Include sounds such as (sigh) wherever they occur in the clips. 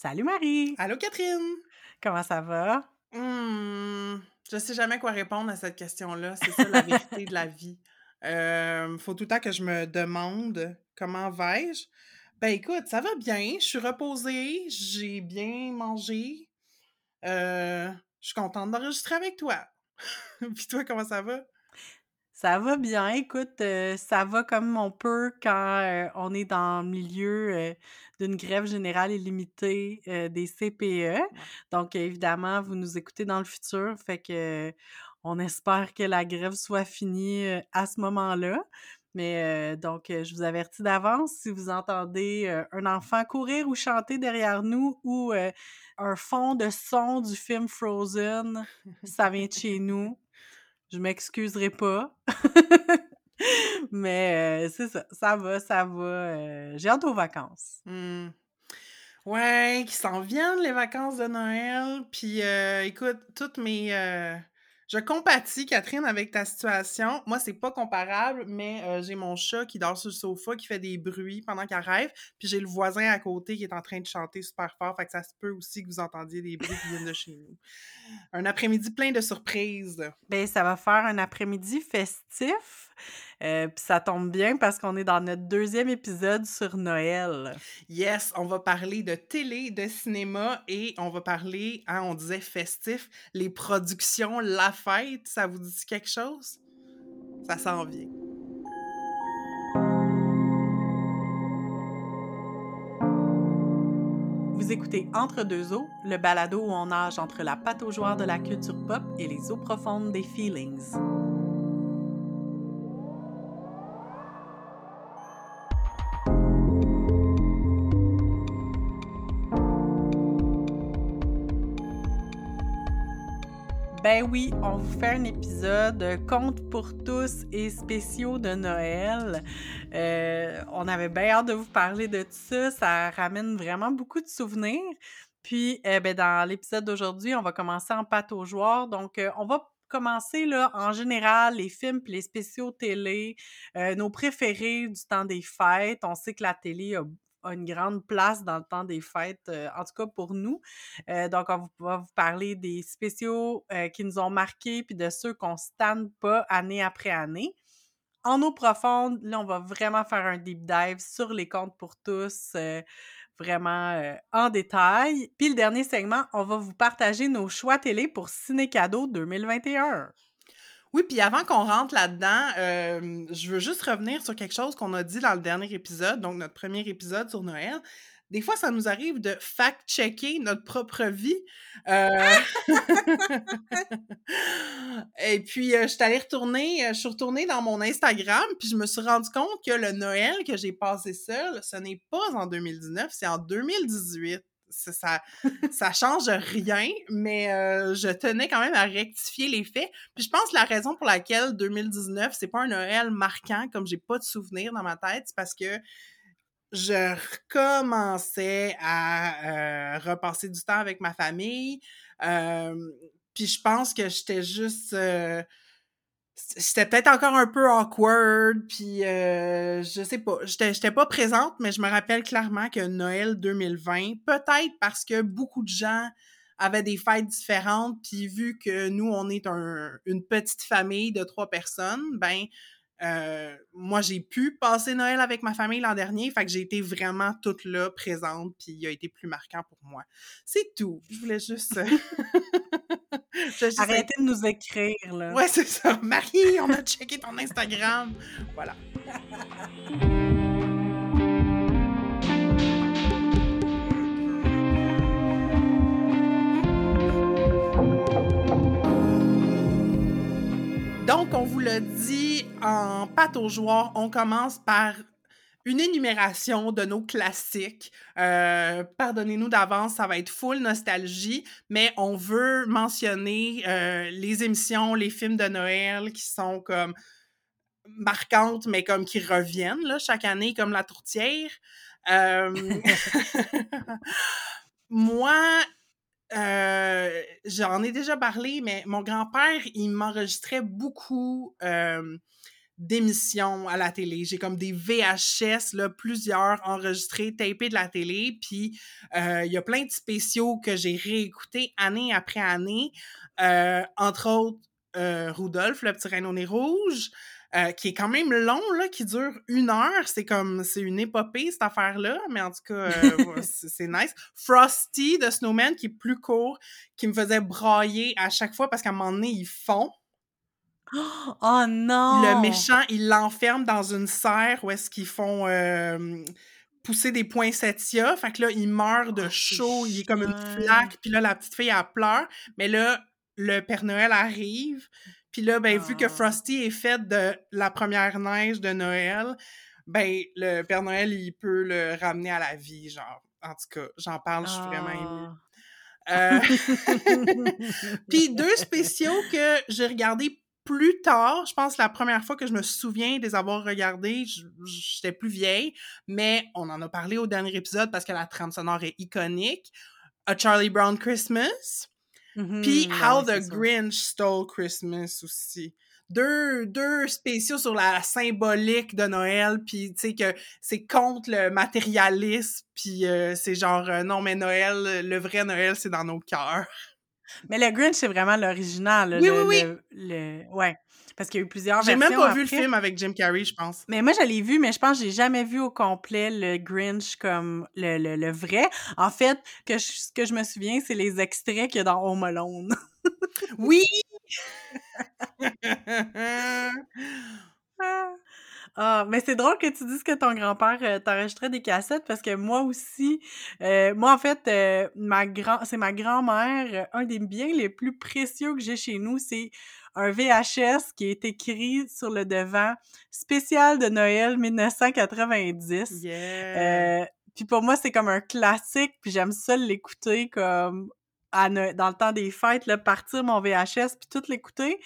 Salut Marie! Allô Catherine! Comment ça va? Mmh, je sais jamais quoi répondre à cette question-là. C'est ça la vérité de la vie. Euh, faut tout le temps que je me demande comment vais-je? Ben écoute, ça va bien. Je suis reposée. J'ai bien mangé. Euh, je suis contente d'enregistrer avec toi. (laughs) Puis toi, comment ça va? Ça va bien. Écoute, euh, ça va comme on peut quand euh, on est dans le milieu euh, d'une grève générale illimitée des CPE. Donc, évidemment, vous nous écoutez dans le futur. Fait que on espère que la grève soit finie à ce moment-là. Mais donc, je vous avertis d'avance, si vous entendez un enfant courir ou chanter derrière nous ou un fond de son du film Frozen, ça vient de chez (laughs) nous. Je m'excuserai pas. (laughs) Mais c'est ça, ça va, ça va. J'ai hâte aux vacances. Mmh. Ouais, qui s'en viennent les vacances de Noël. Puis écoute, toutes mes je compatis, Catherine, avec ta situation. Moi, c'est pas comparable, mais euh, j'ai mon chat qui dort sur le sofa, qui fait des bruits pendant qu'elle rêve, puis j'ai le voisin à côté qui est en train de chanter super fort, fait que ça se peut aussi que vous entendiez des bruits qui viennent de chez nous. Un après-midi plein de surprises. Ben, ça va faire un après-midi festif. Euh, puis ça tombe bien parce qu'on est dans notre deuxième épisode sur Noël. Yes, on va parler de télé, de cinéma et on va parler, hein, on disait festif, les productions, la fête. Ça vous dit quelque chose? Ça s'en vient. Vous écoutez Entre deux eaux, le balado où on nage entre la pataugeoire de la culture pop et les eaux profondes des feelings. Ben oui, on vous fait un épisode conte pour tous et spéciaux de Noël. Euh, on avait bien hâte de vous parler de tout ça. Ça ramène vraiment beaucoup de souvenirs. Puis, euh, ben, dans l'épisode d'aujourd'hui, on va commencer en pâte aux joueurs. Donc, euh, on va commencer là, en général, les films et les spéciaux télé, nos préférés du temps des fêtes. On sait que la télé a une grande place dans le temps des fêtes, euh, en tout cas pour nous. Euh, donc, on va vous parler des spéciaux euh, qui nous ont marqués, puis de ceux qu'on ne pas année après année. En eau profonde, là, on va vraiment faire un deep dive sur les comptes pour tous, vraiment en détail. Puis le dernier segment, on va vous partager nos choix télé pour Ciné Cadeau 2021. Oui, puis avant qu'on rentre là-dedans, euh, je veux juste revenir sur quelque chose qu'on a dit dans le dernier épisode, donc notre premier épisode sur Noël. Des fois, ça nous arrive de fact-checker notre propre vie. Euh, (laughs) et puis, euh, je suis allée retourner, je suis retournée dans mon Instagram, puis je me suis rendu compte que le Noël que j'ai passé seul, ce n'est pas en 2019, c'est en 2018 ça, ça change rien, mais je tenais quand même à rectifier les faits. Puis je pense que la raison pour laquelle 2019, c'est pas un Noël marquant, comme j'ai pas de souvenirs dans ma tête, c'est parce que je recommençais à repasser du temps avec ma famille. Puis je pense que j'étais juste c'était peut-être encore un peu awkward, puis euh, je sais pas, j'étais pas présente, mais je me rappelle clairement que Noël 2020, peut-être parce que beaucoup de gens avaient des fêtes différentes, puis vu que nous, on est une petite famille de trois personnes, ben euh, moi, j'ai pu passer Noël avec ma famille l'an dernier, fait que j'ai été vraiment toute là, présente, puis il a été plus marquant pour moi. C'est tout. Je voulais juste... (laughs) Arrêtez de nous écrire, là. Ouais, c'est ça. (laughs) Marie, on a checké ton Instagram. Voilà. Donc, on vous l'a dit en pâte aux joueurs, on commence par une énumération de nos classiques. Euh, pardonnez-nous d'avance, ça va être full nostalgie, mais on veut mentionner euh, les émissions, les films de Noël qui sont comme marquantes, mais comme qui reviennent là, chaque année, comme La Tourtière. Euh, (laughs) moi, j'en ai déjà parlé, mais mon grand-père, il m'enregistrait beaucoup d'émissions à la télé. J'ai comme des VHS, là, plusieurs enregistrés, tapés de la télé. Puis euh, il y a plein de spéciaux que j'ai réécoutés année après année. Euh, entre autres, euh, Rudolph, le petit rhino nez rouge. Qui est quand même long, là, qui dure une heure. C'est comme, c'est une épopée, cette affaire-là, mais en tout cas, (laughs) c'est nice. Frosty de Snowman, qui est plus court, qui me faisait brailler à chaque fois parce qu'à un moment donné, ils fond. Oh non! Le méchant, il l'enferme dans une serre où est-ce qu'ils font euh, pousser des poinsettias. Fait que là, il meurt de Oh, c'est chaud, il est comme une flaque, puis là, la petite fille, elle pleure. Mais là, le Père Noël arrive, puis là, ben, vu que Ah. Frosty est fait de la première neige de Noël, ben, le Père Noël, il peut le ramener à la vie, genre. En tout cas, j'en parle, je suis vraiment émue. Ah. Euh, (laughs) (laughs) Puis deux spéciaux que j'ai regardés plus tard. Je pense la première fois que je me souviens de les avoir regardés, j'étais plus vieille, mais on en a parlé au dernier épisode parce que la trame sonore est iconique. A Charlie Brown Christmas, puis ben How the. Grinch Stole Christmas aussi. Deux, deux spéciaux sur la symbolique de Noël, puis tu sais que c'est contre le matérialisme, puis euh, c'est genre euh, non mais Noël, le vrai Noël c'est dans nos cœurs. Mais le Grinch, c'est vraiment l'original. Oui, le, oui, le- le- Ouais. Parce qu'il y a eu plusieurs J'ai versions même pas vu le film avec Jim Carrey, je pense. Mais moi, je l'ai vu, mais je pense que j'ai jamais vu au complet le Grinch comme le, le, le vrai. En fait, que je- ce que je me souviens, c'est les extraits qu'il y a dans Home Alone. Oui! (laughs) Ah. Mais c'est drôle que tu dises que ton grand-père euh, t'enregistrait des cassettes parce que moi aussi, euh, moi en fait, euh, ma grand, c'est ma grand-mère. euh, Un des biens les plus précieux que j'ai chez nous, c'est un VHS qui est écrit sur le devant, spécial de Noël 1990. yeah! Euh, puis pour moi, c'est comme un classique, puis j'aime ça l'écouter comme à dans le temps des fêtes, là, partir mon VHS puis tout l'écouter.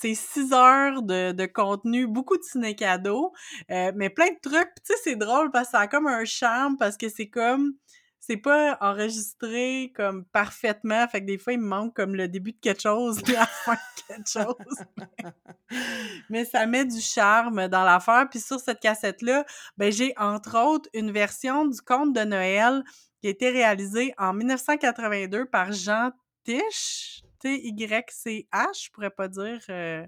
C'est six heures de, de contenu, beaucoup de ciné cadeaux, euh, mais plein de trucs. Tu sais, c'est drôle parce que ça a comme un charme parce que c'est comme c'est pas enregistré comme parfaitement, fait que des fois il me manque comme le début de quelque chose, puis la fin de quelque chose. (laughs) Mais ça met du charme dans l'affaire. Puis sur cette cassette-là, ben j'ai entre autres une version du conte de Noël qui a été réalisée en 1982 par Jean Tiche, T-Y-C-H, je pourrais pas dire euh,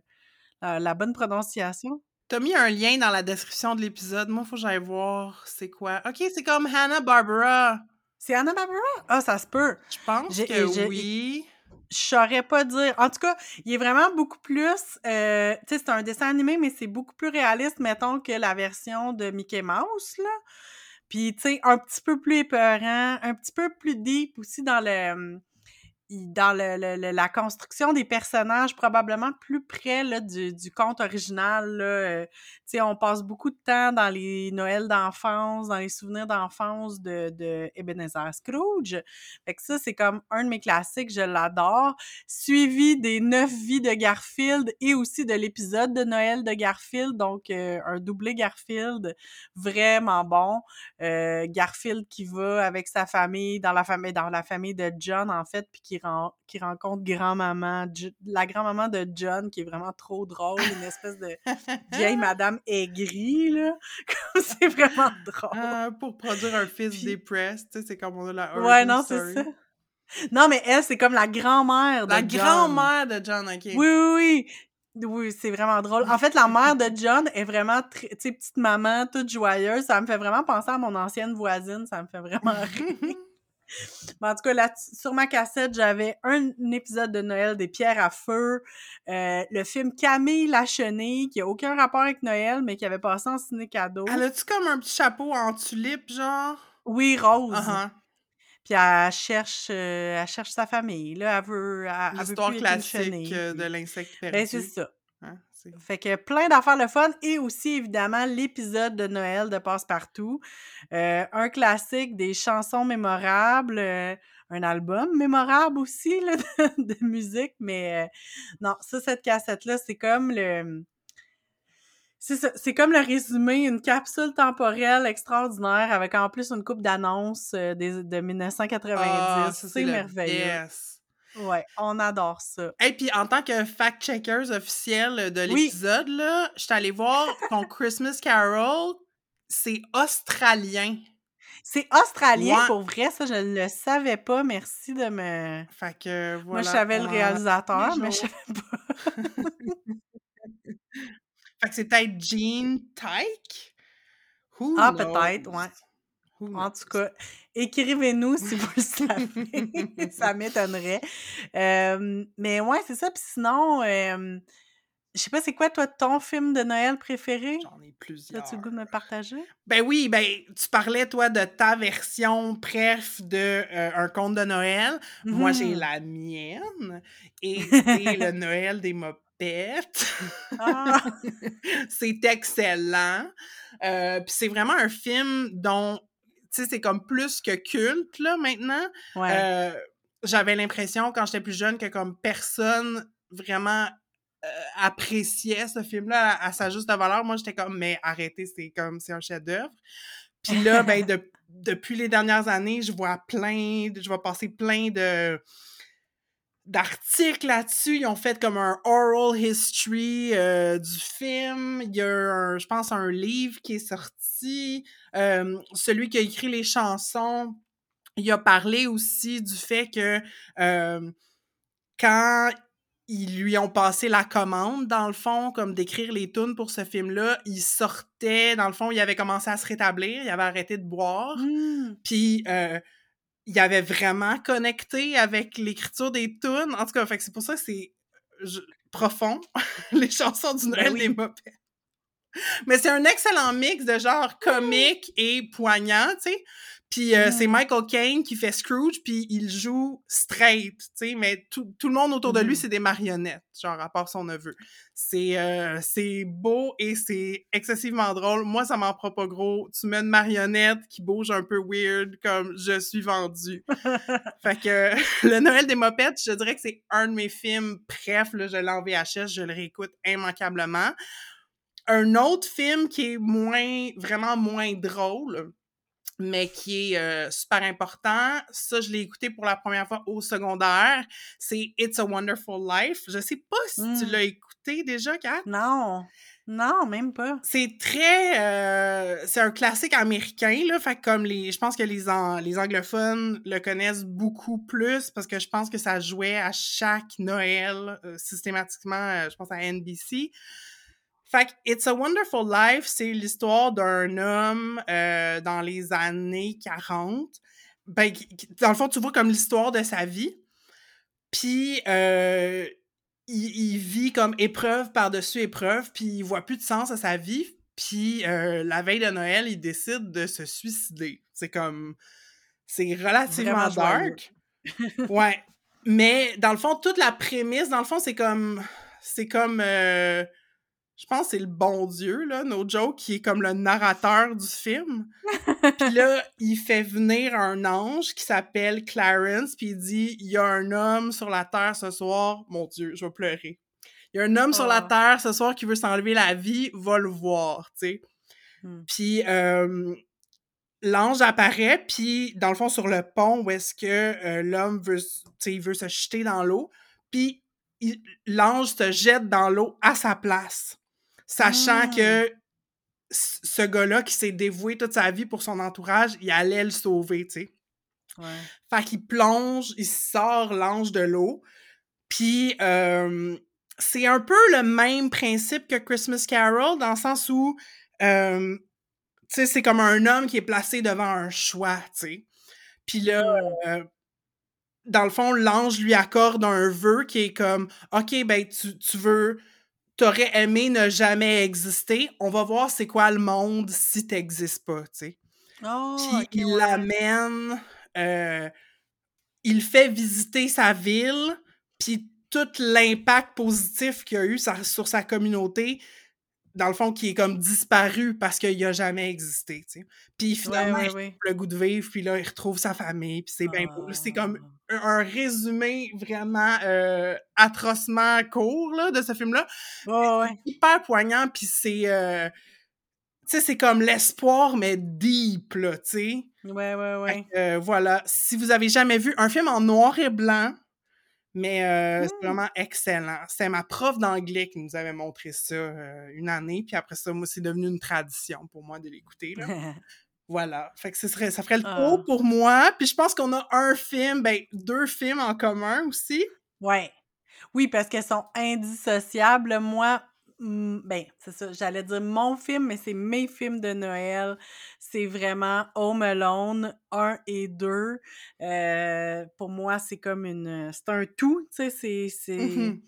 la, la bonne prononciation. T'as mis un lien dans la description de l'épisode. Moi, faut que j'aille voir c'est quoi. Ok, c'est comme Hanna-Barbera. C'est Anna Barbara? Ah, ça se peut. Je pense que oui. Je saurais pas dire. En tout cas, il est vraiment beaucoup plus. euh, tu sais, c'est un dessin animé, mais c'est beaucoup plus réaliste, mettons, que la version de Mickey Mouse, là. Puis, tu sais, un petit peu plus épeurant, un petit peu plus deep aussi dans le. Dans le, la construction des personnages, probablement plus près du, conte original. Euh, on passe beaucoup de temps dans les Noëls d'enfance, dans les souvenirs d'enfance de, de Ebenezer Scrooge. Fait que ça, c'est comme un de mes classiques, je l'adore. Suivi des neuf vies de Garfield et aussi de l'épisode de Noël de Garfield, donc euh, un doublé Garfield vraiment bon. Euh, Garfield qui va avec sa famille dans la famille dans la famille de John en fait, puis qui, ren- qui rencontre grand-maman, la grand-maman de John qui est vraiment trop drôle, une espèce de vieille (laughs) madame aigrie là, (laughs) c'est vraiment drôle. Ah, pour produire un fils Puis- c'est comme on a la Ouais, non, c'est ça. Non, mais elle, c'est comme la grand-mère de La John. grand-mère de John, ok. Oui, oui, oui. Oui, c'est vraiment drôle. En fait, la mère de John est vraiment, tu sais, petite maman, toute joyeuse. Ça me fait vraiment penser à mon ancienne voisine. Ça me fait vraiment (laughs) rire. Mais en tout cas, là, sur ma cassette, j'avais un, épisode de Noël des pierres à feu, euh, le film Camille la chenille, qui a aucun rapport avec Noël, mais qui avait passé en ciné cadeau. Elle a-tu comme un petit chapeau en tulipe, genre? Oui, Rose. Uh-huh. Puis elle cherche, euh, elle cherche sa famille. Là, elle veut, elle, L'histoire classique chenille, euh, de l'insecte perdu. Ben, c'est ça. Hein, Fait que plein d'affaires le fun et aussi évidemment l'épisode de Noël de Passepartout. Euh, un classique des chansons mémorables, euh, un album mémorable aussi là, de, (laughs) de musique, mais euh, non, ça, cette cassette-là, c'est comme le. C'est comme le résumé, une capsule temporelle extraordinaire avec en plus une coupe d'annonces euh, de 1990. Ah, c'est le merveilleux. best. Ouais, on adore ça. Et puis en tant que fact-checkers officiels de Oui. l'épisode, là, je suis allée voir ton Christmas Carol, c'est australien. C'est australien Ouais. pour vrai, ça je le savais pas. Merci de me Fait que voilà. Moi je savais le réalisateur, mais je jours. savais pas. (laughs) Fait que c'est peut-être Jean Tyke? Who Ah peut-être, ouais. En tout cas, écrivez-nous si vous le savez, (laughs) ça m'étonnerait. Mais ouais, c'est ça. Puis sinon, hem, je sais pas, c'est quoi toi ton film de Noël préféré? J'en ai As-tu le goût de me plusieurs. partager? Ben oui, ben tu parlais toi de ta version préf de, Un conte de Noël. Moi, j'ai Mmh la mienne et c'est le (laughs) Noël des mopettes. Ah! (laughs) C'est excellent. Puis c'est vraiment un film dont, sais, c'est comme plus que culte, là, maintenant. Ouais. Heu, j'avais l'impression quand j'étais plus jeune que comme personne vraiment, heu, appréciait ce film-là à à sa juste valeur. Moi, j'étais comme: «Mais arrêtez, c'est comme c'est un chef-d'œuvre». Puis là, ben, (laughs) dep depuis les dernières années, je vois plein de je vois passer plein de d'articles là-dessus. Ils ont fait comme un oral history, heu, du film. Il y a un je pense un livre qui est sorti. Celui qui a écrit les chansons, il a parlé aussi du fait que, quand ils lui ont passé la commande, dans le fond, comme d'écrire les tunes pour ce film-là, il sortait dans le fond, il avait commencé à se rétablir, il avait arrêté de boire. Mmh. Puis, il avait vraiment connecté avec l'écriture des tunes. En tout cas, c'est pour ça que c'est profond, (laughs) les chansons du Ben Noël des oui. mopettes. (laughs) Mais c'est un excellent mix de genre comique et poignant, tu sais. Puis euh, c'est. Michael Caine qui fait Scrooge, puis il joue straight, tu sais, mais tout, tout le monde autour de lui, Mmh c'est des marionnettes, genre à part son neveu. C'est euh, c'est beau et c'est excessivement drôle. Moi, ça m'en prend pas gros. Tu mets une marionnette qui bouge un peu weird, comme je suis vendue. (laughs) Fait que (laughs) le Noël des mopettes, je dirais que c'est un de mes films. Bref, là, je l'ai en VHS, je le réécoute immanquablement. Un autre film qui est moins, vraiment moins drôle, mais qui est euh, super important, ça, je l'ai écouté pour la première fois au secondaire, c'est It's a Wonderful Life. Je sais pas si tu Mmh. l'as écouté déjà, Kat. Non. Non, même pas. C'est très... euh, c'est un classique américain, là, fait que comme les... Je pense que les, an- les anglophones le connaissent beaucoup plus, parce que je pense que ça jouait à chaque Noël, euh, systématiquement, je pense à NBC. Fait que It's a Wonderful Life, c'est l'histoire d'un homme euh, dans les années 40. Ben, dans le fond, tu vois comme l'histoire de sa vie. Puis, euh, il, il vit comme épreuve par-dessus épreuve, puis il voit plus de sens à sa vie. Puis, euh, la veille de Noël, il décide de se suicider. C'est comme... C'est relativement dark. (laughs) Ouais. Mais dans le fond, toute la prémisse, dans le fond, c'est comme. C'est comme. euh, je pense que c'est le bon Dieu, là, no joke, qui est comme le narrateur du film. Puis là, (laughs) il fait venir un ange qui s'appelle Clarence, puis il dit Il y a un homme sur la terre ce soir. Mon Dieu, je vais pleurer. Il y a un homme sur la Oh. terre ce soir qui veut s'enlever la vie, va le voir, tu sais. Mmh. Puis euh, l'ange apparaît, puis dans le fond, sur le pont où est-ce que euh, l'homme veut, il veut se jeter dans l'eau, puis l'ange se jette dans l'eau à sa place, sachant Mmh. que ce gars-là qui s'est dévoué toute sa vie pour son entourage, il allait le sauver, tu sais. Ouais. Fait qu'il plonge, il sort l'ange de l'eau. Puis euh, c'est un peu le même principe que Christmas Carol, dans le sens où, euh, tu sais, c'est comme un homme qui est placé devant un choix, tu sais. Puis là, Mmh. euh, dans le fond, l'ange lui accorde un vœu qui est comme, OK, ben, tu, tu veux, t'aurais aimé ne jamais exister. On va voir c'est quoi le monde si t'existes pas, tu sais. Oh, Puis il ouais. l'amène, euh, il fait visiter sa ville, puis tout l'impact positif qu'il a eu sur sa communauté, dans le fond, qui est comme disparu parce qu'il a jamais existé, tu sais. Puis finalement, ouais, il le goût de vivre, puis là, il retrouve sa famille, puis c'est bien beau. C'est comme Ah. Un, résumé vraiment euh, atrocement court, là, de ce film-là ouais. hyper poignant, puis c'est... euh, tu sais, c'est comme l'espoir, mais deep, là, tu sais. Ouais, ouais, ouais. euh, voilà. Si vous avez jamais vu un film en noir et blanc, Mais euh, c'est Mmh. vraiment excellent. C'est ma prof d'anglais qui nous avait montré ça euh, une année, puis après ça, moi, c'est devenu une tradition pour moi de l'écouter. (laughs) là. Voilà. Fait que ce serait, ça ferait le tour Ah. pour moi. Puis je pense qu'on a un film, ben deux films en commun aussi. Ouais. Oui, parce qu'elles sont indissociables. Moi, mm, ben, c'est ça, j'allais dire mon film, mais c'est mes films de Noël. C'est vraiment Home Alone 1 et 2. Euh, pour moi, c'est comme une. C'est un tout, tu sais, c'est.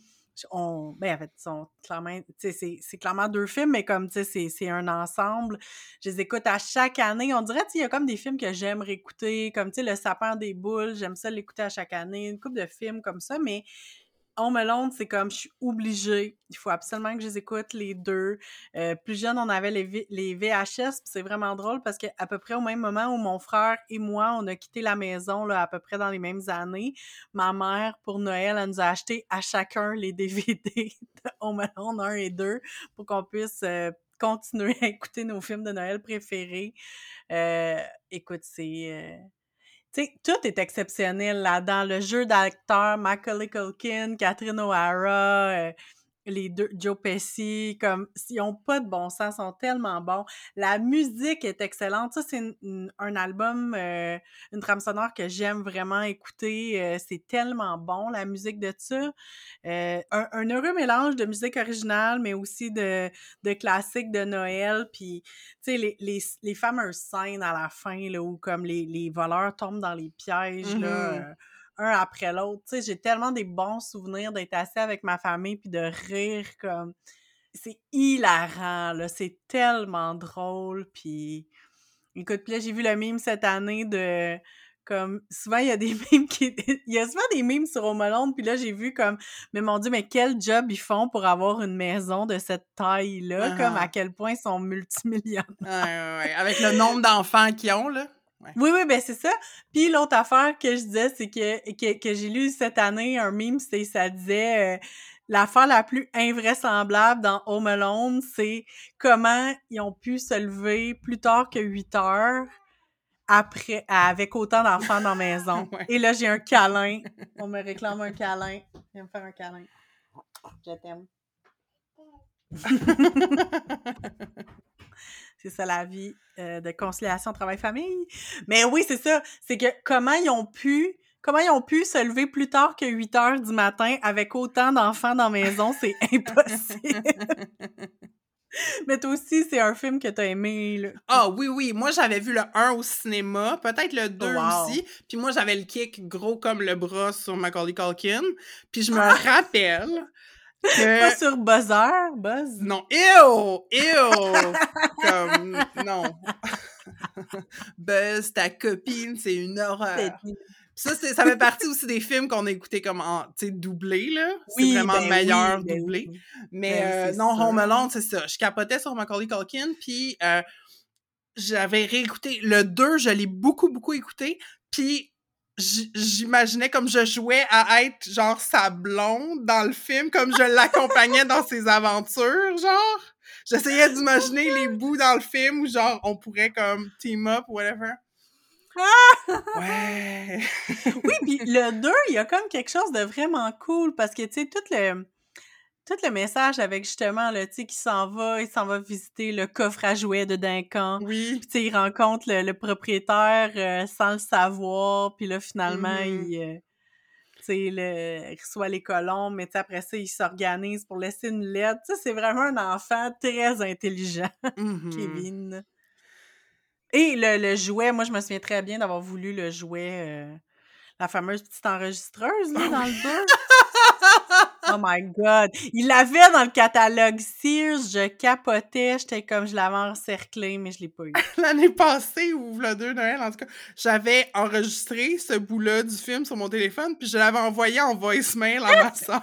On, ben, en fait, sont clairement, c'est, c'est clairement deux films, mais comme, tu sais, c'est, c'est un ensemble. Je les écoute à chaque année. On dirait, il y a comme des films que j'aime réécouter, comme, tu sais, Le sapin des boules, j'aime ça l'écouter à chaque année, une couple de films comme ça, mais Home Alone, c'est comme, je suis obligée. Il faut absolument que je les écoute, les deux. Euh, plus jeune, on avait les, V- les VHS, c'est vraiment drôle parce qu'à peu près au même moment où mon frère et moi, on a quitté la maison, là, à peu près dans les mêmes années, ma mère, pour Noël, elle nous a acheté à chacun les DVD (laughs) de Home Alone 1 et 2 pour qu'on puisse euh, continuer à écouter nos films de Noël préférés. Euh, écoute, c'est... euh, tu sais, tout est exceptionnel là-dedans. Le jeu d'acteurs, Macaulay Culkin, Catherine O'Hara, euh, les deux, Joe Pesci, comme, ils ont pas de bon sens, sont tellement bons. La musique est excellente. Ça, c'est un album, euh, une trame sonore que j'aime vraiment écouter. Euh, c'est tellement bon, la musique de ça. Euh, un, un heureux mélange de musique originale, mais aussi de, de classiques de Noël. Puis, tu sais, les, les, les fameuses scènes à la fin, là, où comme les, les voleurs tombent dans les pièges, là, Mhm. euh, un après l'autre. Tu sais, j'ai tellement des bons souvenirs d'être assis avec ma famille puis de rire comme... C'est hilarant, là. C'est tellement drôle, puis... Écoute, puis là, j'ai vu le mime cette année de... Comme, souvent, il y a des (laughs) mimes qui... Il y a souvent des mimes sur puis là, j'ai vu comme... Mais mon Dieu, mais quel job ils font pour avoir une maison de cette taille-là, comme Ah. à quel point ils sont multimillionnaires. Ouais, ouais, ouais. Avec le nombre d'enfants qu'ils ont, là. Oui, oui, ben c'est ça. Puis l'autre affaire que je disais, c'est que, que, que j'ai lu cette année un meme, c'est ça disait euh, l'affaire la plus invraisemblable dans Home Alone, c'est comment ils ont pu se lever plus tard que 8 heures après avec autant d'enfants dans la maison. (laughs) Ouais. Et là, j'ai un câlin. On me réclame un câlin. Viens me faire un câlin. Je t'aime. (laughs) C'est ça la vie euh, de conciliation travail-famille. Mais oui, c'est ça. C'est que comment ils ont pu. Comment ils ont pu se lever plus tard que 8 heures du matin avec autant d'enfants dans la maison, c'est (laughs) impossible. Mais toi aussi, c'est un film que t'as aimé, là. Ah oui, oui. Moi, j'avais vu le 1 au cinéma, peut-être le 2 wow. aussi. Puis moi, j'avais le kick gros comme le bras sur Macaulay Culkin. Puis je me Ah! rappelle Pas sur Buzzer, Buzz? Non, ew! Ew! comme, non. (laughs) Buzz, ta copine, c'est une horreur. Ça, ça fait partie aussi des films qu'on a écoutés comme en, tu sais, doublé, là. Oui, c'est vraiment ben meilleur oui, ben doublé. oui. Mais Ben euh, non, sûr. Home Alone, c'est ça. Je capotais sur Macaulay Culkin, puis euh, j'avais réécouté. Le 2, je l'ai beaucoup, beaucoup écouté, puis j'imaginais comme je jouais à être, genre, sa blonde dans le film, comme je l'accompagnais dans ses aventures, genre. J'essayais d'imaginer les bouts dans le film où, genre, on pourrait, comme, team up, whatever. (laughs) Ouais. Oui, puis le 2, il y a comme quelque chose de vraiment cool parce que, tu sais, tout le, tout le message avec justement, là, tu sais, qui s'en va, il s'en va visiter le coffre à jouets de Duncan. Oui. Puis, tu sais, il rencontre le, le propriétaire euh, sans le savoir, puis là, finalement, Mhm. il, euh, tu sais, le- il reçoit les colombes, mais après ça, il s'organise pour laisser une lettre. Tu sais, c'est vraiment un enfant très intelligent, (laughs) Mhm. Kevin. Et le, le jouet, moi, je me souviens très bien d'avoir voulu le jouet, euh, la fameuse petite enregistreuse, là, dans le (laughs) 2. Oh my God! Il l'avait dans le catalogue Sears, je capotais, j'étais comme, je l'avais encerclé, mais je l'ai pas eu. (laughs) L'année passée, ou le 2 Noël, en tout cas, j'avais enregistré ce bout-là du film sur mon téléphone, puis je l'avais envoyé en voicemail à ma (laughs) soeur.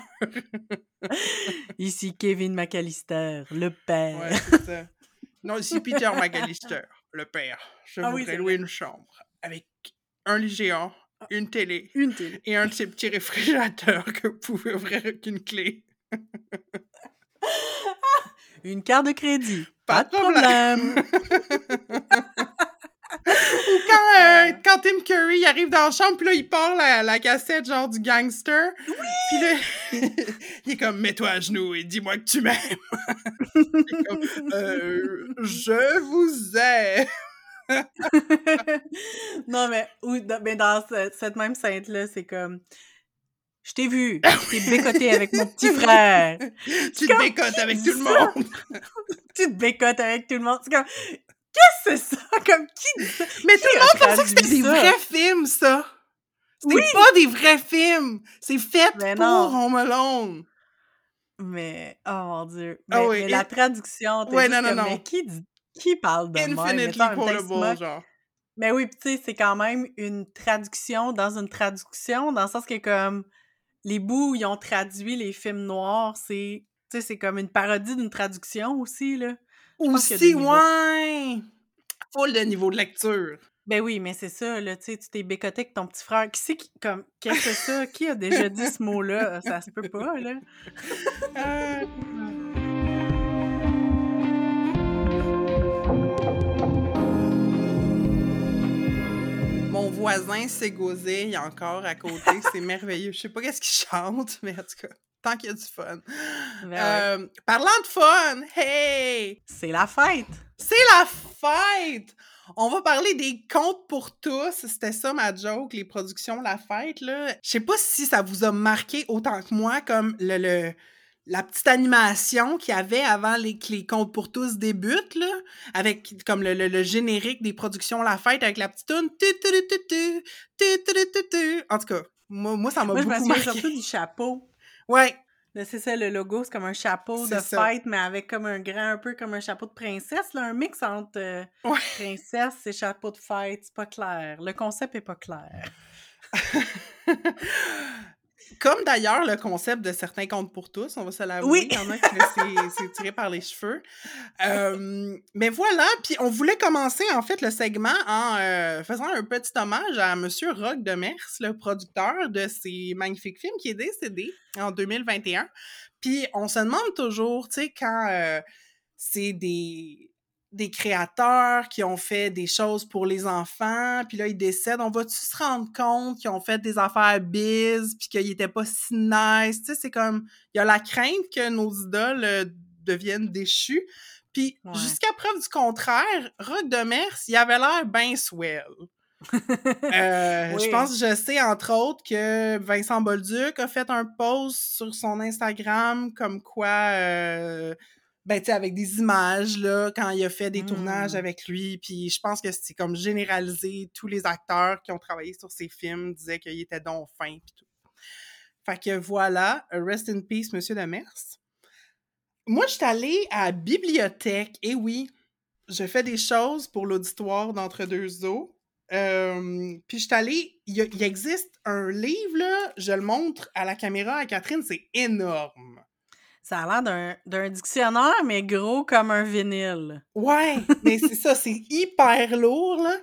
Ici Kevin McAllister, le père. Ouais, c'est ça. Non, ici Peter (laughs) McAllister, le père. Je Ah voudrais louer une chambre avec un lit géant, une télé Une télé. et un de ces petits réfrigérateurs que vous pouvez ouvrir avec une clé. Une carte de crédit. Pas Pas de problème. (laughs) Ou quand, euh, quand Tim Curry arrive dans la chambre, puis là, il part la, la cassette genre du gangster. Oui! Puis là, (laughs) il est comme, mets-toi à genoux et dis-moi que tu m'aimes. (laughs) comme, euh, je vous aime. (laughs) non, mais, oui, mais dans cette même scène-là, c'est comme. Je t'ai vu, tu t'es bécoté avec mon (laughs) petit frère. tu te bécotes avec tout le monde. (laughs) tu te bécotes avec tout le monde. C'est comme, qu'est-ce que c'est ça? Comme, qui dit ça? Mais tout le monde pensait que c'était des vrais films, ça. C'était pas des vrais films. C'est fait pour Home Alone. Mais, oh mon Dieu. Ah mais, la traduction, t'es ouais, non, non, non. mais qui, qui parle de Infinitely même? genre. Mais oui, tu sais, c'est quand même une traduction dans une traduction, dans le sens que comme les bouts où ils ont traduit les films noirs, c'est c'est comme une parodie d'une traduction aussi, là. Aussi, ouais! Full de niveau de lecture. Ben oui, mais c'est ça, là, tu sais, tu t'es bécoté avec ton petit frère. Qui c'est qui, comme, qu'est-ce que ça? Qui a déjà dit ce mot-là? Ça se peut pas, là. (laughs) voisin s'égosille encore à côté. (laughs) C'est merveilleux. Je sais pas qu'est-ce qu'il chante, mais en tout cas, tant qu'il y a du fun. Ben euh, parlant de fun, hey! C'est la fête! C'est la fête! On va parler des contes pour tous. C'était ça ma joke, les productions La Fête. Là. Je sais pas si ça vous a marqué autant que moi, comme le, le la petite animation qu'il y avait avant les, que les contes pour tous débutent, là, avec comme le, le, générique des productions La Fête avec la petite tune. En tout cas, moi, moi ça m'a beaucoup je marqué. surtout du chapeau. Ouais. C'est ça, le logo, c'est comme un chapeau de fête, mais avec comme un grand, un peu comme un chapeau de princesse, là, un mix entre euh, princesse et chapeau de fête. C'est pas clair. Le concept est pas clair. (laughs) Comme d'ailleurs le concept de certains comptes pour tous, on va se l'avouer. Oui. Il y en a qui (laughs) c'est tiré par les cheveux. mais voilà, puis on voulait commencer en fait le segment en euh, faisant un petit hommage à Monsieur Rock de Mers, le producteur de ces magnifiques films qui est décédé en 2021. Puis on se demande toujours, tu sais, quand euh, c'est des des créateurs qui ont fait des choses pour les enfants, puis là, ils décèdent. On va-tu se rendre compte qu'ils ont fait des affaires biz, puis qu'ils étaient pas si nice? Tu sais, c'est comme... Il y a la crainte que nos idoles euh, deviennent déchus. Puis, jusqu'à preuve du contraire, Rock de Mers, il avait l'air bien swell. (laughs) Euh, je pense, je sais entre autres que Vincent Bolduc a fait un post sur son Instagram comme quoi euh, ben, tu sais, avec des images, là, quand il a fait des tournages mmh. avec lui. Puis je pense que c'est comme généralisé. Tous les acteurs qui ont travaillé sur ces films disaient qu'il était donc fin, puis tout. Fait que voilà, rest in peace, Monsieur Demers. Moi, je suis allée à la bibliothèque, et oui, je fais des choses pour l'auditoire d'Entre deux eaux. Euh, puis je suis allée, il, il existe un livre, là, je le montre à la caméra à Catherine, c'est énorme. Ça a l'air d'un dictionnaire, mais gros comme un vinyle. Ouais, mais c'est ça, c'est (laughs) hyper lourd, là.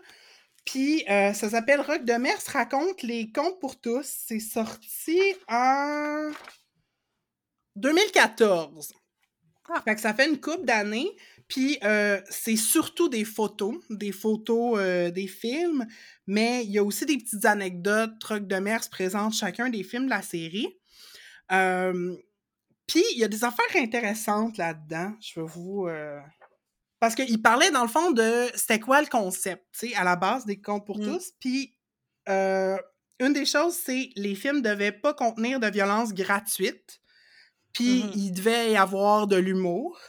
Puis euh, ça s'appelle Rock de Mers raconte les contes pour tous. C'est sorti en 2014. Ah. Fait que ça fait une couple d'années. Puis euh, c'est surtout des photos, des photos euh, des films, mais il y a aussi des petites anecdotes. Rock de Mers présente chacun des films de la série. Puis, il y a des affaires intéressantes là-dedans. Je vais vous. Euh, parce qu'il parlait, dans le fond, de c'était quoi le concept, tu sais, à la base des contes pour mmh. tous. Puis, euh, une des choses, c'est les films devaient pas contenir de violence gratuite. Puis, mmh il devait y avoir de l'humour.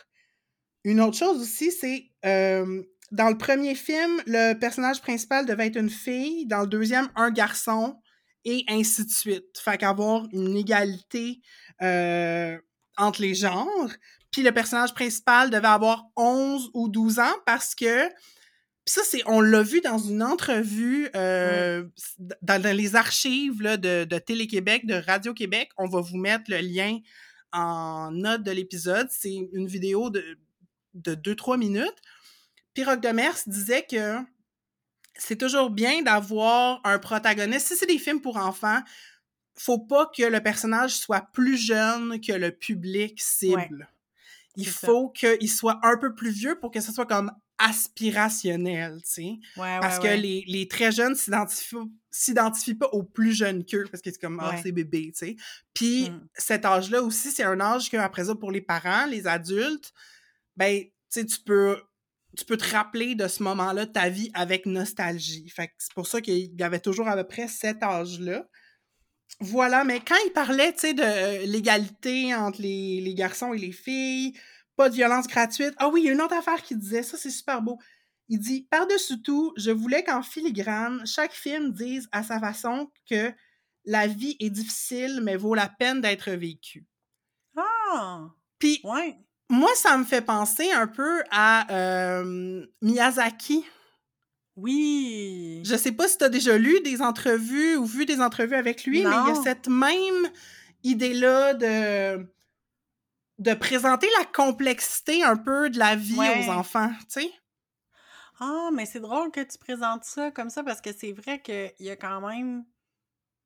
Une autre chose aussi, c'est. Euh, dans le premier film, le personnage principal devait être une fille. Dans le deuxième, un garçon. Et ainsi de suite. Fait qu'avoir une égalité entre les genres. Puis le personnage principal devait avoir 11 ou 12 ans parce que puis ça, c'est, on l'a vu dans une entrevue euh, dans, les archives là, de, de Télé-Québec, de Radio-Québec. On va vous mettre le lien en note de l'épisode. C'est une vidéo de, de 2-3 minutes. Puis Rock de Mers disait que c'est toujours bien d'avoir un protagoniste. Si c'est des films pour enfants, faut pas que le personnage soit plus jeune que le public cible. Il faut qu'il soit un peu plus vieux pour que ce soit comme aspirationnel, tu sais. Ouais, ouais, Parce que les, les très jeunes s'identifient s'identifient pas aux plus jeunes qu'eux, parce que c'est comme, ah, Ouais. c'est bébé, tu sais. Puis Mm. cet âge-là aussi, c'est un âge qu'après ça, pour les parents, les adultes, ben, tu sais, tu peux, tu peux te rappeler de ce moment-là de ta vie avec nostalgie. Fait c'est pour ça qu'il y avait toujours à peu près cet âge-là. Voilà, mais quand il parlait, tu sais, de euh, l'égalité entre les, les garçons et les filles, pas de violence gratuite. Ah oui, il y a une autre affaire qui disait, ça c'est super beau. Il dit, par-dessus tout, je voulais qu'en filigrane, chaque film dise à sa façon que la vie est difficile, mais vaut la peine d'être vécue. Ah! Puis Ouais. moi, ça me fait penser un peu à euh, Miyazaki. Oui! Je sais pas si tu as déjà lu des entrevues ou vu des entrevues avec lui, mais il y a cette même idée-là de de présenter la complexité un peu de la vie Ouais. aux enfants, tu sais. Ah, mais c'est drôle que tu présentes ça comme ça parce que c'est vrai qu'il y a quand même,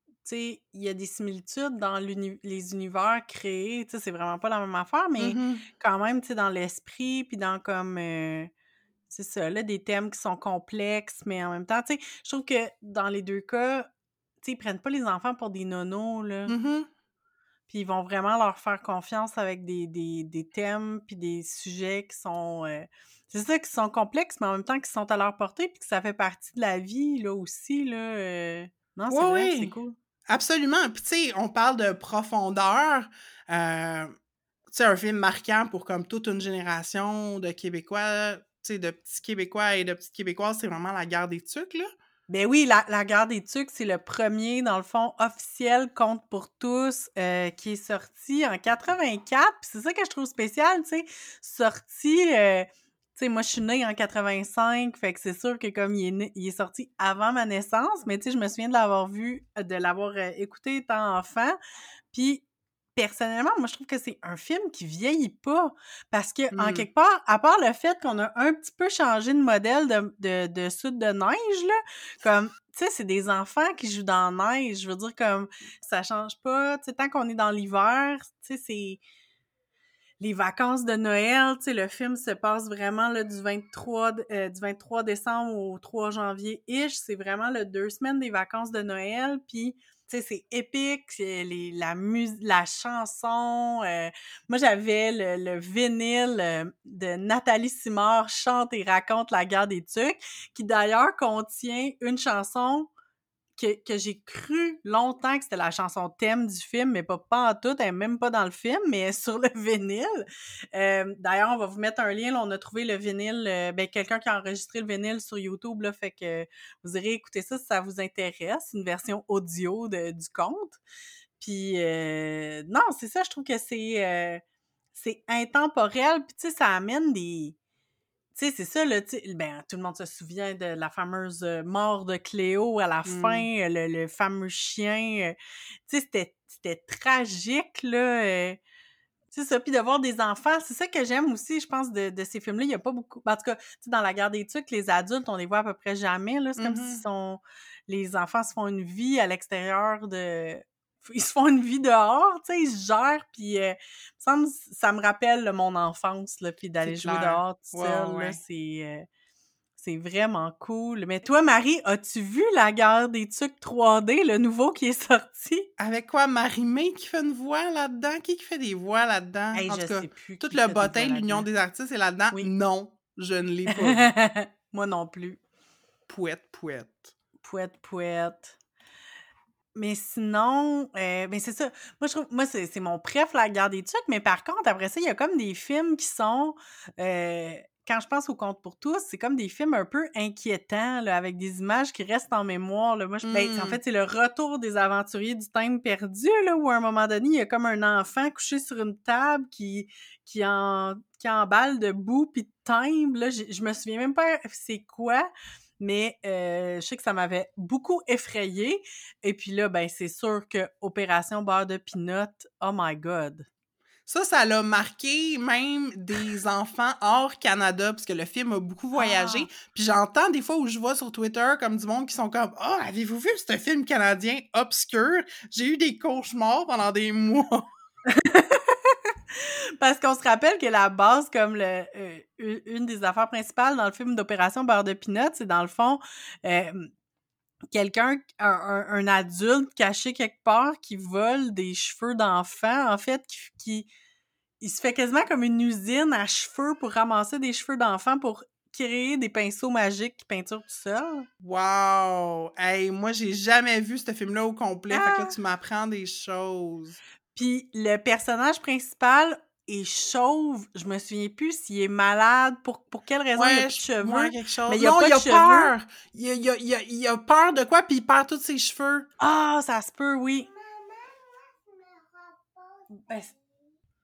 tu sais, il y a des similitudes dans les univers créés. Tu sais, c'est vraiment pas la même affaire, mais Mhm. quand même, tu sais, dans l'esprit, puis dans comme. euh, c'est ça, là, des thèmes qui sont complexes, mais en même temps, tu sais, je trouve que dans les deux cas, tu sais, ils prennent pas les enfants pour des nonos, là. Mhm. Puis ils vont vraiment leur faire confiance avec des, des, des thèmes puis des sujets qui sont... euh, c'est ça, qui sont complexes, mais en même temps qui sont à leur portée puis que ça fait partie de la vie, là, aussi, là. euh. Non, c'est Ouais, vrai que c'est cool. Absolument. Puis tu sais, on parle de profondeur. euh, tu sais, un film marquant pour comme toute une génération de Québécois, de petits Québécois et de petites Québécoises, c'est vraiment la guerre des tucs, là. Ben oui, la, la guerre des tucs, c'est le premier, dans le fond, officiel Compte pour tous, euh, qui est sorti en 84. Puis c'est ça que je trouve spécial, tu sais. Sorti, euh, tu sais, moi, je suis née en 85, fait que c'est sûr que comme il est, sorti avant ma naissance, mais tu sais, je me souviens de l'avoir vu, de l'avoir euh, écouté étant enfant. Puis personnellement, moi, je trouve que c'est un film qui vieillit pas. Parce que, en Mm. quelque part, à part le fait qu'on a un petit peu changé de modèle de, de, de soude de neige, là, comme, tu sais, c'est des enfants qui jouent dans la neige. Je veux dire, comme, ça change pas. Tu sais, tant qu'on est dans l'hiver, tu sais, c'est les vacances de Noël, tu sais, le film se passe vraiment là, du, 23, d- euh, du 23 décembre au 3 janvier-ish. C'est vraiment le deux semaines des vacances de Noël. Puis, tu sais, c'est épique. Les, la, la chanson. euh, moi, j'avais le, le vinyle euh, de Nathalie Simard chante et raconte la guerre des tucs, qui d'ailleurs contient une chanson que, que j'ai cru longtemps que c'était la chanson thème du film, mais pas, pas en tout, elle même pas dans le film, mais (laughs) sur le vinyle. Euh, D'ailleurs, on va vous mettre un lien, là, on a trouvé le vinyle, euh, ben, quelqu'un qui a enregistré le vinyle sur YouTube, là, fait que vous irez écouter ça si ça vous intéresse, une version audio de- du conte. Puis, euh, non, c'est ça, je trouve que c'est euh, c'est intemporel, puis tu sais, ça amène des... Tu sais, c'est ça, là, tu ben, tout le monde se souvient de la fameuse euh, mort de Cléo à la Mm. fin, euh, le, le fameux chien. euh, tu sais, c'était- tragique, là. c'est ça, puis de voir des enfants, c'est ça que j'aime aussi, je pense, de, de ces films-là. Il n'y a pas beaucoup. En tout cas, tu sais, dans la guerre des tucs, les adultes, on les voit à peu près jamais. Là. C'est comme Mhm. si sont... les enfants se font une vie à l'extérieur de. Ils se font une vie dehors, tu sais, ils se gèrent, puis euh, ça, me, ça me rappelle là, mon enfance, là, puis d'aller jouer dehors tout seul, ouais. c'est... euh, c'est vraiment cool. Mais toi, Marie, as-tu vu La guerre des tucs 3D, le nouveau qui est sorti? Avec quoi, Marie-Mé qui fait une voix là-dedans? Qui qui fait des voix là-dedans? Hey, en je tout cas, sais plus. tout le bottin, l'Union des artistes est là-dedans? Oui. Non, je ne l'ai pas vu. (laughs) Moi non plus. Pouette, pouette. Pouette, pouette. Mais sinon, euh, ben c'est ça. Moi, je trouve, moi, c'est c'est mon préf, la guerre des tucs. Mais par contre, après ça, il y a comme des films qui sont, euh, quand je pense au Conte pour tous, c'est comme des films un peu inquiétants, là, avec des images qui restent en mémoire. Là. Moi, je, ben, en Mm. fait, c'est le retour des aventuriers du temps perdu, là, où à un moment donné, il y a comme un enfant couché sur une table qui, qui, en, qui emballe de boue puis de timbre. Là, je, je me souviens même pas c'est quoi. Mais euh, je sais que ça m'avait beaucoup effrayée. Et puis là, ben c'est sûr que Opération beurre de pinot, oh my god. Ça, ça l'a marqué même des enfants hors Canada, parce que le film a beaucoup voyagé. Ah. Puis j'entends des fois où je vois sur Twitter comme du monde qui sont comme Ah, avez-vous vu ce film canadien obscur? J'ai eu des cauchemars pendant des mois. (laughs) Parce qu'on se rappelle que la base, comme le, euh, une des affaires principales dans le film d'Opération Beurre de Pinot, c'est dans le fond euh, quelqu'un, un, un, adulte caché quelque part qui vole des cheveux d'enfant, en fait, qui, qui, il se fait quasiment comme une usine à cheveux pour ramasser des cheveux d'enfant pour créer des pinceaux magiques qui peinturent tout seul. Wow! Hey, moi, j'ai jamais vu ce film-là au complet, fait que ah! tu m'apprends des choses. Puis le personnage principal est chauve. Je me souviens plus s'il est malade, pour, pour quelle raison il a plus de cheveux. quelque chose. Mais il a non, il a peur. Il a, il, a, il, a, peur de quoi, puis il perd tous ses cheveux. Ah, ça se peut, oui. Ben,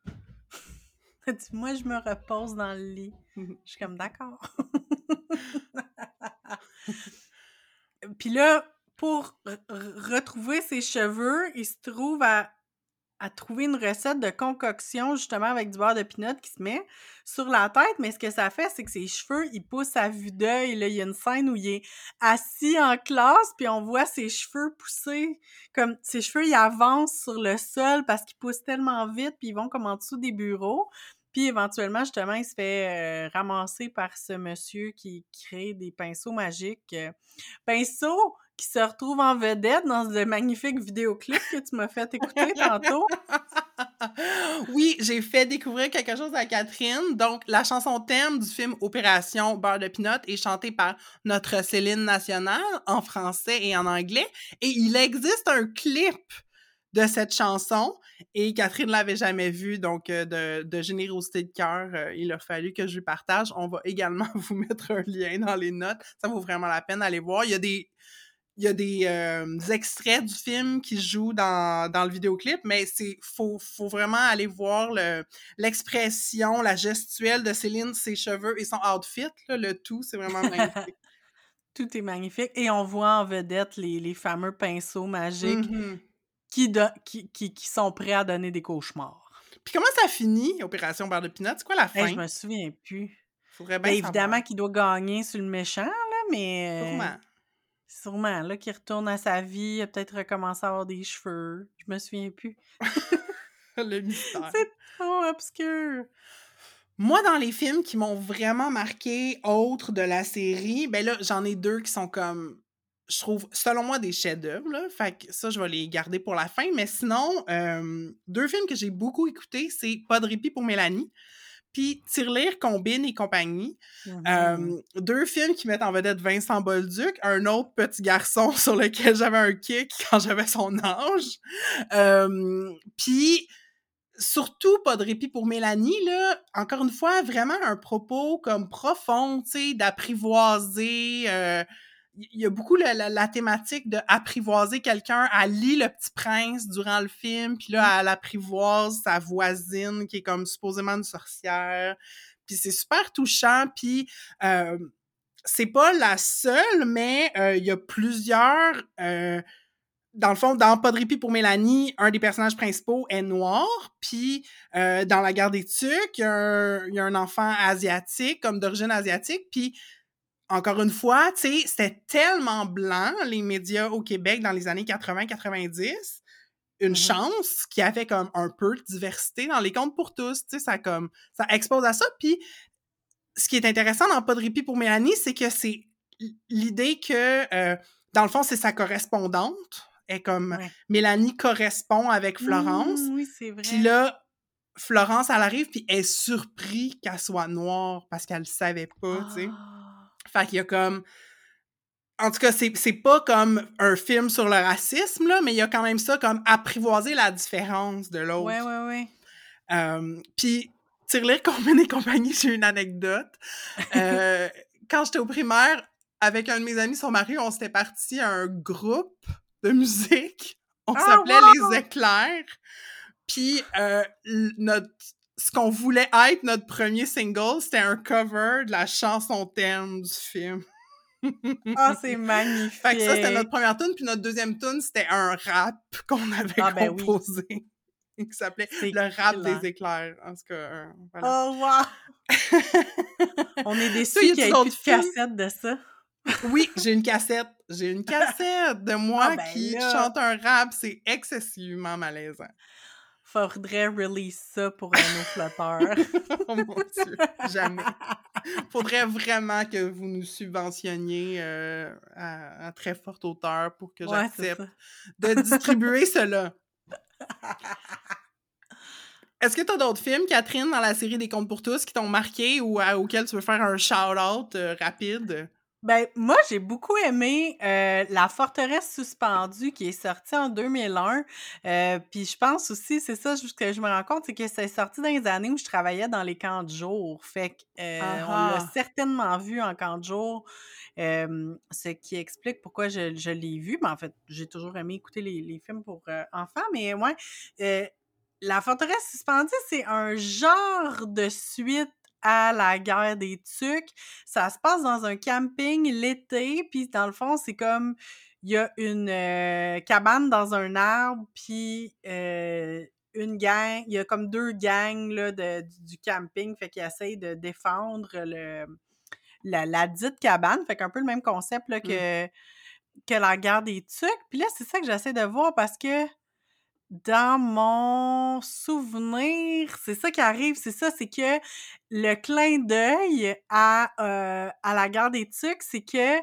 (laughs) moi, je me repose dans le lit. (laughs) Je suis comme d'accord. (laughs) Puis là, pour retrouver ses cheveux, il se trouve à à trouver une recette de concoction justement avec du beurre de pinot qui se met sur la tête, mais ce que ça fait, c'est que ses cheveux, ils poussent à vue d'œil. Là, il y a une scène où il est assis en classe, puis on voit ses cheveux pousser, comme ses cheveux, ils avancent sur le sol parce qu'ils poussent tellement vite, puis ils vont comme en dessous des bureaux. Puis éventuellement, justement, il se fait euh, ramasser par ce monsieur qui crée des pinceaux magiques. pinceaux qui se retrouve en vedette dans ce magnifique vidéoclip que tu m'as fait écouter tantôt. (laughs) Oui, j'ai fait découvrir quelque chose à Catherine. Donc, la chanson thème du film Opération Beurre de Pinot est chantée par notre Céline nationale en français et en anglais. Et il existe un clip de cette chanson et Catherine l'avait jamais vu, donc euh, de, de, générosité de cœur, euh, il a fallu que je lui partage. On va également (laughs) vous mettre un lien dans les notes. Ça vaut vraiment la peine d'aller voir. Il y a des il y a des, euh, extraits du film qui jouent dans, dans le vidéoclip, mais c'est faut, faut vraiment aller voir l'expression, la gestuelle de Céline, ses cheveux et son outfit. le tout, c'est vraiment magnifique. (laughs) tout est magnifique. Et on voit en vedette les, les fameux pinceaux magiques mm-hmm. qui, qui, qui, sont prêts à donner des cauchemars. Puis comment ça finit, Opération Barre de Pinot? C'est quoi la fin? je me souviens plus. Faudrait bien ben, évidemment qu'il doit gagner sur le méchant, là, mais... Sûrement, là, qu'il retourne à sa vie, il a peut-être recommencé à avoir des cheveux. Je me souviens plus. (laughs) le (laughs) mystère. C'est trop obscur. Moi, dans les films qui m'ont vraiment marqué, autres de la série, ben là, j'en ai deux qui sont comme, je trouve, selon moi, des chefs-d'œuvre, là. Fait que ça, je vais les garder pour la fin. Mais sinon, euh, deux films que j'ai beaucoup écoutés, c'est Pas de répit pour Mélanie, puis Tirelire, Combine et compagnie. Mmh deux films qui mettent en vedette Vincent Bolduc, un autre petit garçon (laughs) sur lequel j'avais un kick (laughs) quand j'avais son âge. Puis surtout pas de répit pour Mélanie là encore une fois vraiment un propos comme profond tu sais d'apprivoiser euh, il y a beaucoup la, thématique de apprivoiser quelqu'un. Elle lit Le Petit Prince durant le film, puis là, mmh. elle apprivoise sa voisine qui est comme supposément une sorcière. Puis c'est super touchant, puis euh, c'est pas la seule, mais euh, il y a plusieurs... Euh, dans le fond, dans Pas de répit pour Mélanie, un des personnages principaux est noir, puis dans La guerre des Tucs, il y, a un enfant asiatique, comme d'origine asiatique, puis encore une fois, tu sais, c'était tellement blanc, les médias au Québec dans les années 80-90. Une mm-hmm. chance qu'il y avait comme un peu de diversité dans les comptes pour tous, tu sais, ça comme, ça expose à ça. Puis, ce qui est intéressant dans Pas de répit pour Mélanie, c'est que c'est l'idée que, euh, dans le fond, c'est sa correspondante. Et comme Mélanie correspond avec Florence. Mmh, oui, c'est vrai. Puis là, Florence, elle arrive, puis elle est surprise qu'elle soit noire parce qu'elle le savait pas, tu sais. Fait qu'il y a comme. En tout cas, c'est pas comme un film sur le racisme, là, mais il y a quand même ça comme apprivoiser la différence de l'autre. Ouais, ouais, ouais. Euh, Puis, Tirelire, Combine et compagnie, (laughs) j'ai une anecdote. Euh, (laughs) quand j'étais au primaire, avec un de mes amis, son mari, on s'était parti à un groupe de musique. On ah, s'appelait Les Éclairs. Puis, euh, notre ce qu'on voulait être notre premier single, c'était un cover de la chanson thème du film. Ah, c'est (laughs) magnifique! Fait que ça, c'était notre première tune, puis notre deuxième tune, c'était un rap qu'on avait ah, ben composé. (laughs) qui s'appelait Le rap des éclairs. En tout cas, euh, voilà. Oh, wow! (laughs) On est déçus qu'il n'y ait plus de cassette de ça? oui, j'ai une cassette. J'ai une cassette de moi ah, ben qui chante un rap. C'est excessivement malaisant faudrait release ça pour nos (laughs) flotteurs. oh mon Dieu, jamais. Faudrait vraiment que vous nous subventionniez euh, à, très forte hauteur pour que j'accepte de distribuer cela. Est-ce que tu as d'autres films, Catherine, dans la série des Contes pour tous qui t'ont marqué ou auxquels tu veux faire un shout-out euh, rapide? Ben, moi, j'ai beaucoup aimé euh, La forteresse suspendue qui est sortie en 2001. Euh, puis je pense aussi, c'est ça ce que je me rends compte, c'est que c'est sorti dans les années où je travaillais dans les camps de jour. Fait qu'on l'a ah certainement vu en camp de jour, ce qui explique pourquoi je, l'ai vu. Mais en fait, j'ai toujours aimé écouter les, films pour enfants. Mais ouais, la forteresse suspendue, c'est un genre de suite à la guerre des tucs. Ça se passe dans un camping l'été, puis dans le fond, c'est comme il y a une euh, cabane dans un arbre, puis euh, une gang, il y a comme deux gangs là, de, du camping, fait qu'ils essayent de défendre le, la, dite cabane, fait qu'un peu le même concept là, mmh. que, que la guerre des tucs. Puis là, c'est ça que j'essaie de voir parce que dans mon souvenir, c'est ça qui arrive, c'est ça, c'est que le clin d'œil à, euh, à la guerre des tucs, c'est que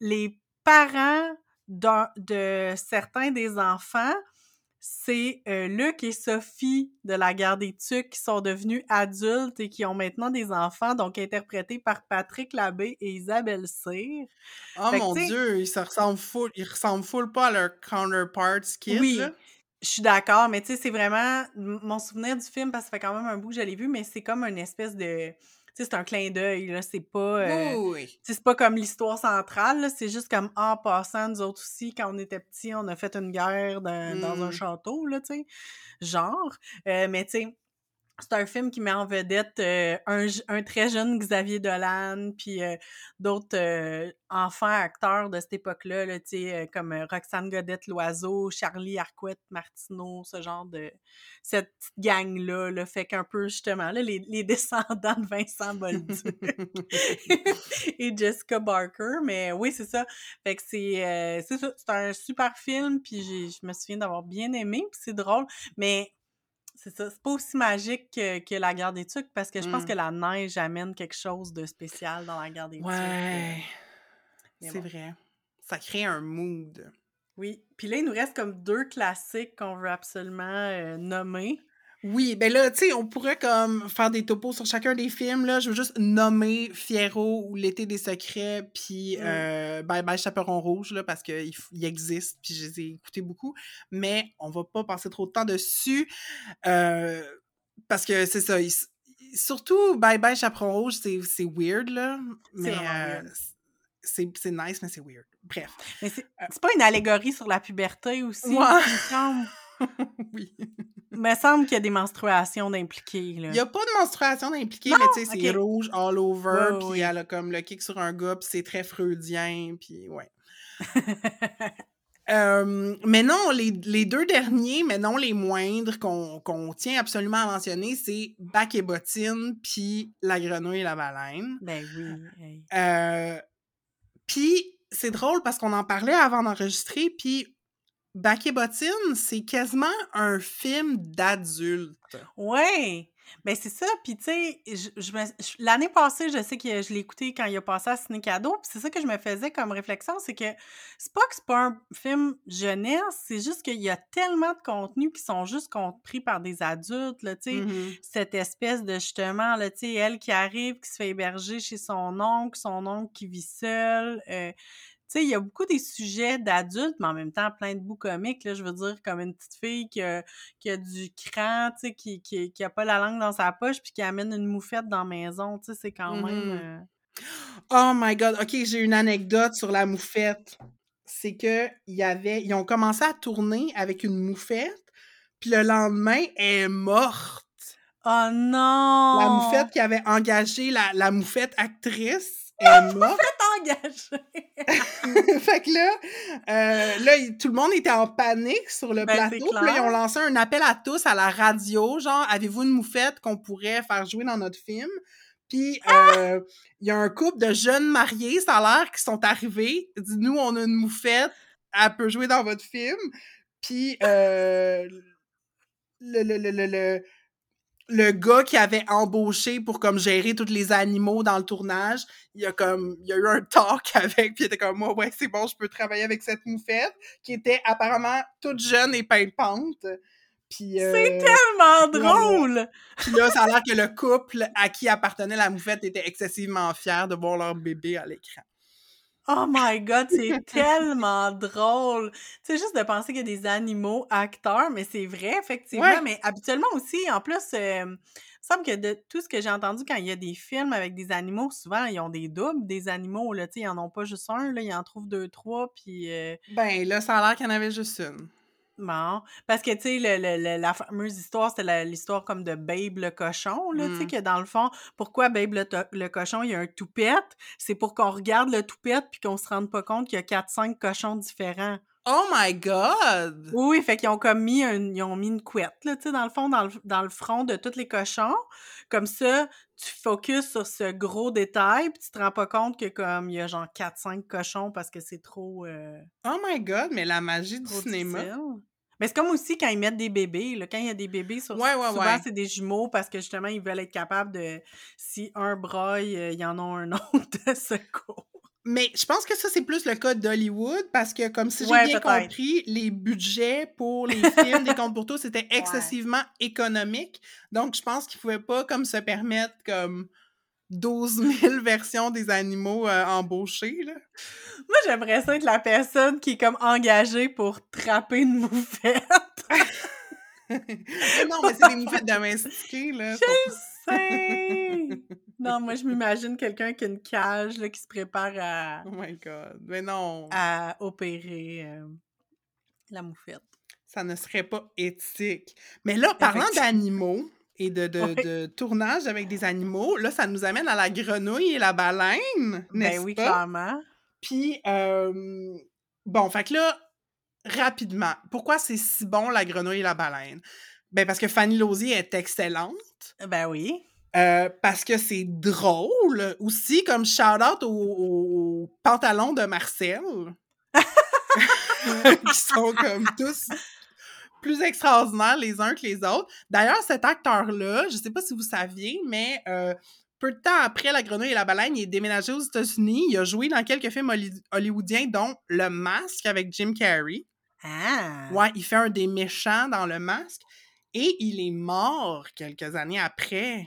les parents de certains des enfants, c'est euh, Luc et Sophie de la guerre des tucs qui sont devenus adultes et qui ont maintenant des enfants, donc interprétés par Patrick Labbé et Isabelle Cyr. Oh mon dieu, ils ressemblent full, ils ressemblent full pas à leurs counterparts kids. Oui, je suis d'accord, mais tu sais, c'est vraiment mon souvenir du film, parce que ça fait quand même un bout que je l'ai vu, mais c'est comme une espèce de. Tu sais, c'est un clin d'œil, là. C'est pas. Euh, oui, C'est pas comme l'histoire centrale, là. C'est juste comme en passant, nous autres aussi, quand on était petits, on a fait une guerre dans, un mmh. château, là, tu sais. Genre. Euh, mais tu sais c'est un film qui met en vedette euh, un, très jeune Xavier Dolan, puis euh, d'autres euh, enfants acteurs de cette époque-là, là, comme Roxane Godette-Loiseau, Charlie Arquette Martineau, ce genre de... cette petite gang-là, là, fait qu'un peu, justement, là, les, les, (laughs) descendants de Vincent Bolduc (laughs) et Jessica Barker, mais oui, c'est ça. Fait que c'est c'est un super film, puis je me souviens d'avoir bien aimé, puis c'est drôle, mais c'est ça. C'est pas aussi magique que, la guerre des Tucs parce que je pense mmh. que la neige amène quelque chose de spécial dans la guerre des Tucs. Ouais. C'est vrai. Ça crée un mood. Oui. Puis là, il nous reste comme deux classiques qu'on veut absolument euh, nommer. Oui, ben là, tu sais, on pourrait comme faire des topos sur chacun des films, là. Je veux juste nommer Fiero ou L'été des secrets, puis mm. euh, Bye Bye Chaperon Rouge, là, parce qu'il il existe, puis je les ai écoutés beaucoup. Mais on va pas passer trop de temps dessus, euh, parce que c'est ça. surtout Bye Bye Chaperon Rouge, c'est weird, là. Mais euh, c'est nice, mais c'est weird. Bref. Mais c'est pas une allégorie sur la puberté aussi, ouais. Il me semble (laughs) qu'il y a des menstruations d'impliquées. Il n'y a pas de menstruation d'impliquées, mais tu sais, c'est rouge all over, puis elle a comme le kick sur un gars, puis c'est très freudien, puis ouais. (laughs) Euh, mais non, les, deux derniers, mais non les moindres qu'on tient absolument à mentionner, c'est Bac et Bottine, puis La Grenouille et la Baleine. Ben oui. Euh, puis c'est drôle parce qu'on en parlait avant d'enregistrer, puis Bac et bottine, c'est quasiment un film d'adulte. Ouais. Ben c'est ça, puis tu sais, je, l'année passée, je sais que je l'ai écouté quand il a passé à Ciné Cadeau, puis c'est ça que je me faisais comme réflexion, c'est que c'est pas que c'est pas un film jeunesse, c'est juste qu'il y a tellement de contenus qui sont juste compris par des adultes, là, tu sais, mmh cette espèce de justement, là, tu sais, elle qui arrive, qui se fait héberger chez son oncle, son oncle qui vit seul, euh, sais, il y a beaucoup des sujets d'adultes, mais en même temps, plein de bouts comiques, là, je veux dire, comme une petite fille qui a, qui a du cran, tu sais, qui, qui, qui, a pas la langue dans sa poche, puis qui amène une moufette dans la maison, tu sais, c'est quand même... Mmh euh oh my God! OK, j'ai une anecdote sur la moufette. C'est que y avait... Ils ont commencé à tourner avec une moufette, puis le lendemain, elle est morte. Oh non! La moufette qui avait engagé la, la moufette actrice est morte. (laughs) fait que là, euh, là, tout le monde était en panique sur le ben, plateau. Puis là, ils ont lancé un appel à tous à la radio, genre, avez-vous une moufette qu'on pourrait faire jouer dans notre film? Puis, euh, il y a un couple de jeunes mariés, ça a l'air, qui sont arrivés. Dit, nous, on a une moufette, elle peut jouer dans votre film. Puis, euh, le, le, le, le, le, gars qui avait embauché pour comme gérer tous les animaux dans le tournage, il y a comme il a eu un talk (laughs) avec puis il était comme moi ouais, c'est bon, je peux travailler avec cette moufette qui était apparemment toute jeune et pimpante. Puis euh, C'est tellement drôle! Puis là, ça a l'air que le couple à qui appartenait la moufette était excessivement fier de voir leur bébé à l'écran. Oh my god, c'est (laughs) tellement drôle! Tu sais, juste de penser qu'il y a des animaux acteurs, mais c'est vrai, effectivement. Ouais. Mais habituellement aussi, en plus, euh, il me semble que de tout ce que j'ai entendu quand il y a des films avec des animaux, souvent, ils ont des doubles des animaux, là. Tu sais, ils en ont pas juste un, là. Ils en trouvent deux, trois, puis... euh, Ben là, ça a l'air qu'il y en avait juste une. Bon, parce que, tu sais, le- le- le- la fameuse histoire, c'était la- l'histoire comme de Babe le cochon, là, tu sais, Mm. que dans le fond, pourquoi Babe le cochon, il y a un toupette? C'est pour qu'on regarde le toupette puis qu'on se rende pas compte qu'il y a 4-5 cochons différents. Oh my god! Oui, fait qu'ils ont comme mis, un- ils ont mis une couette, là, tu sais, dans le fond, dans le, dans le front de tous les cochons. Comme ça, tu focuses sur ce gros détail puis tu te rends pas compte que comme il y a genre 4-5 cochons parce que c'est trop... euh, Oh my god, mais la magie du cinéma. difficile. Mais c'est comme aussi quand ils mettent des bébés. Là, quand il y a des bébés, sur, Ouais, ouais, souvent ouais. c'est des jumeaux parce que justement, ils veulent être capables de. Si un broille, euh, il y en a un autre (laughs) de secours. Mais je pense que ça, c'est plus le cas d'Hollywood parce que, comme si j'ai Ouais, bien compris, les budgets pour les films des contes pour tous étaient excessivement économiques. Donc, je pense qu'ils pouvaient pas comme se permettre comme 12 000 (laughs) versions des animaux euh, embauchés. Là. Moi, j'aimerais ça être la personne qui est comme engagée pour trapper une moufette. (laughs) Non, mais c'est des moufettes (laughs) domestiquées. Là. Je sais! Non, moi, je m'imagine quelqu'un qui a une cage là, qui se prépare à, Oh my god. Mais non, à opérer euh, la moufette. ça ne serait pas éthique. Mais là, parlant d'animaux et de, de, Ouais. de tournage avec des animaux, là, ça nous amène à la grenouille et la baleine, n'est-ce Ben oui, pas? clairement. Puis, euh, bon, fait que là, rapidement, pourquoi c'est si bon la grenouille et la baleine? Ben, parce que Fanny Lausier est excellente. Ben oui. Euh, parce que c'est drôle aussi, comme shout-out aux, aux pantalons de Marcel, (laughs) qui sont comme tous plus extraordinaires les uns que les autres. D'ailleurs, cet acteur-là, je sais pas si vous saviez, mais euh, peu de temps après La Grenouille et la Baleine, il est déménagé aux États-Unis. Il a joué dans quelques films holly- hollywoodiens, dont Le Masque avec Jim Carrey. Ah! Ouais, il fait un des méchants dans Le Masque. Et il est mort quelques années après.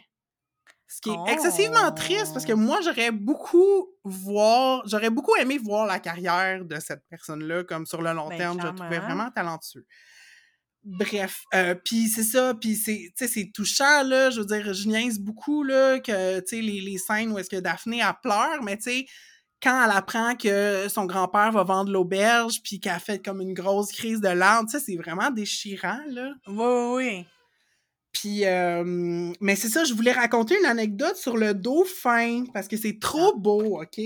Ce qui est excessivement triste parce que Oh. moi, j'aurais beaucoup voir, j'aurais beaucoup aimé voir la carrière de cette personne-là comme sur le long Ben, terme. Je le trouvais vraiment talentueux. Bref, euh, puis c'est ça, puis c'est, tu sais, c'est touchant, là, je veux dire, je niaise beaucoup, là, que, tu sais, les, les scènes où est-ce que Daphné, elle pleure, mais tu sais, quand elle apprend que son grand-père va vendre l'auberge, puis qu'elle fait comme une grosse crise de larmes, tu sais, c'est vraiment déchirant, là. Oui, oui, oui. Puis, euh, mais c'est ça, je voulais raconter une anecdote sur le dauphin, parce que c'est trop beau, OK?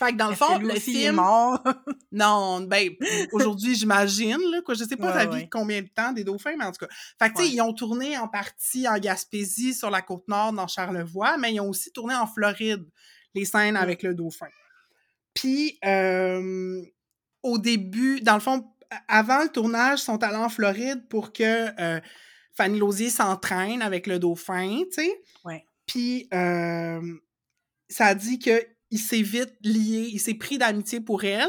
Fait que dans le fond, le est film... mort? (laughs) Non, ben, aujourd'hui, j'imagine, là, quoi. Je sais pas Ouais, ça vit ouais. combien de temps des dauphins, mais en tout cas. Fait que, tu sais, ils ont tourné en partie en Gaspésie, sur la Côte-Nord, dans Charlevoix, mais ils ont aussi tourné en Floride, les scènes avec le dauphin. Puis, euh, au début, dans le fond, avant le tournage, ils sont allés en Floride pour que euh, Fanny Lausier s'entraîne avec le dauphin, tu sais. Ouais. Puis, euh, ça a dit qu'il s'est vite lié, il s'est pris d'amitié pour elle.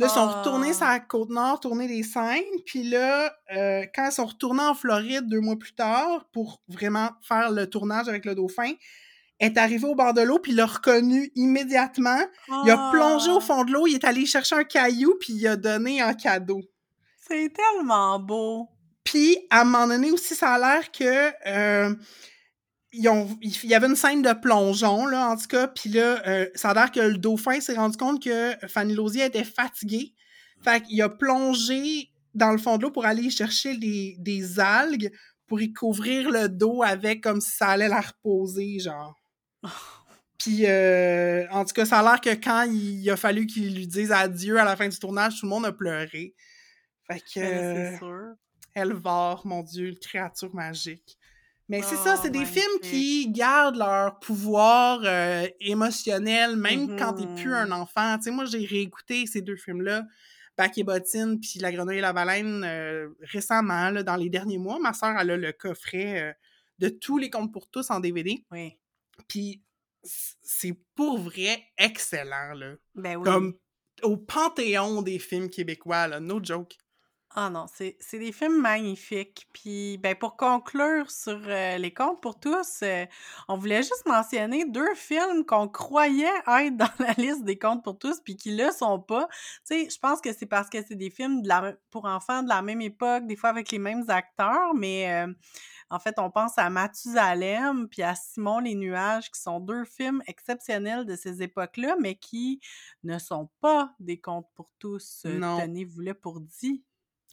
Là, ils sont retournés Ah. sur la Côte-Nord, tourner des scènes. Puis là, euh, quand ils sont retournés en Floride deux mois plus tard pour vraiment faire le tournage avec le dauphin, elle est arrivée au bord de l'eau, puis il l'a reconnu immédiatement. Il a plongé au Ah, fond de l'eau, il est allé chercher un caillou, puis il a donné un cadeau. C'est tellement beau. Puis, à un moment donné aussi, ça a l'air que... euh, ils ont, il y avait une scène de plongeon, là, en tout cas, puis là, euh, ça a l'air que le dauphin s'est rendu compte que Fanny Lausier était fatiguée. Fait qu'il a plongé dans le fond de l'eau pour aller chercher des, des algues pour y couvrir le dos avec comme si ça allait la reposer, genre. (laughs) Puis, euh, en tout cas, ça a l'air que quand il a fallu qu'il lui dise adieu à la fin du tournage, tout le monde a pleuré. Fait que... Ben, euh, c'est sûr. Elvar, mon Dieu, créature magique. Mais c'est ça, Oh, c'est des films magnifique. qui gardent leur pouvoir euh, émotionnel, même quand t'es plus un enfant. Tu sais, moi, j'ai réécouté ces deux films-là Bac et bottine puis La grenouille et la baleine euh, récemment, là, dans les derniers mois. Ma soeur, elle a le coffret euh, de tous les contes pour tous en DVD. Oui. Puis c'est pour vrai excellent, là. Ben oui. Comme au panthéon des films québécois, là. No joke. Ah non, c'est c'est des films magnifiques. Puis, ben, pour conclure sur euh, les contes pour tous, euh, on voulait juste mentionner deux films qu'on croyait être dans la liste des contes pour tous, puis qui le sont pas. Tu sais, je pense que c'est parce que c'est des films de la, pour enfants de la même époque, des fois avec les mêmes acteurs, mais euh, en fait, on pense à Mathusalem puis à Simon les Nuages, qui sont deux films exceptionnels de ces époques-là, mais qui ne sont pas des contes pour tous. Tenez-vous-le pour dit.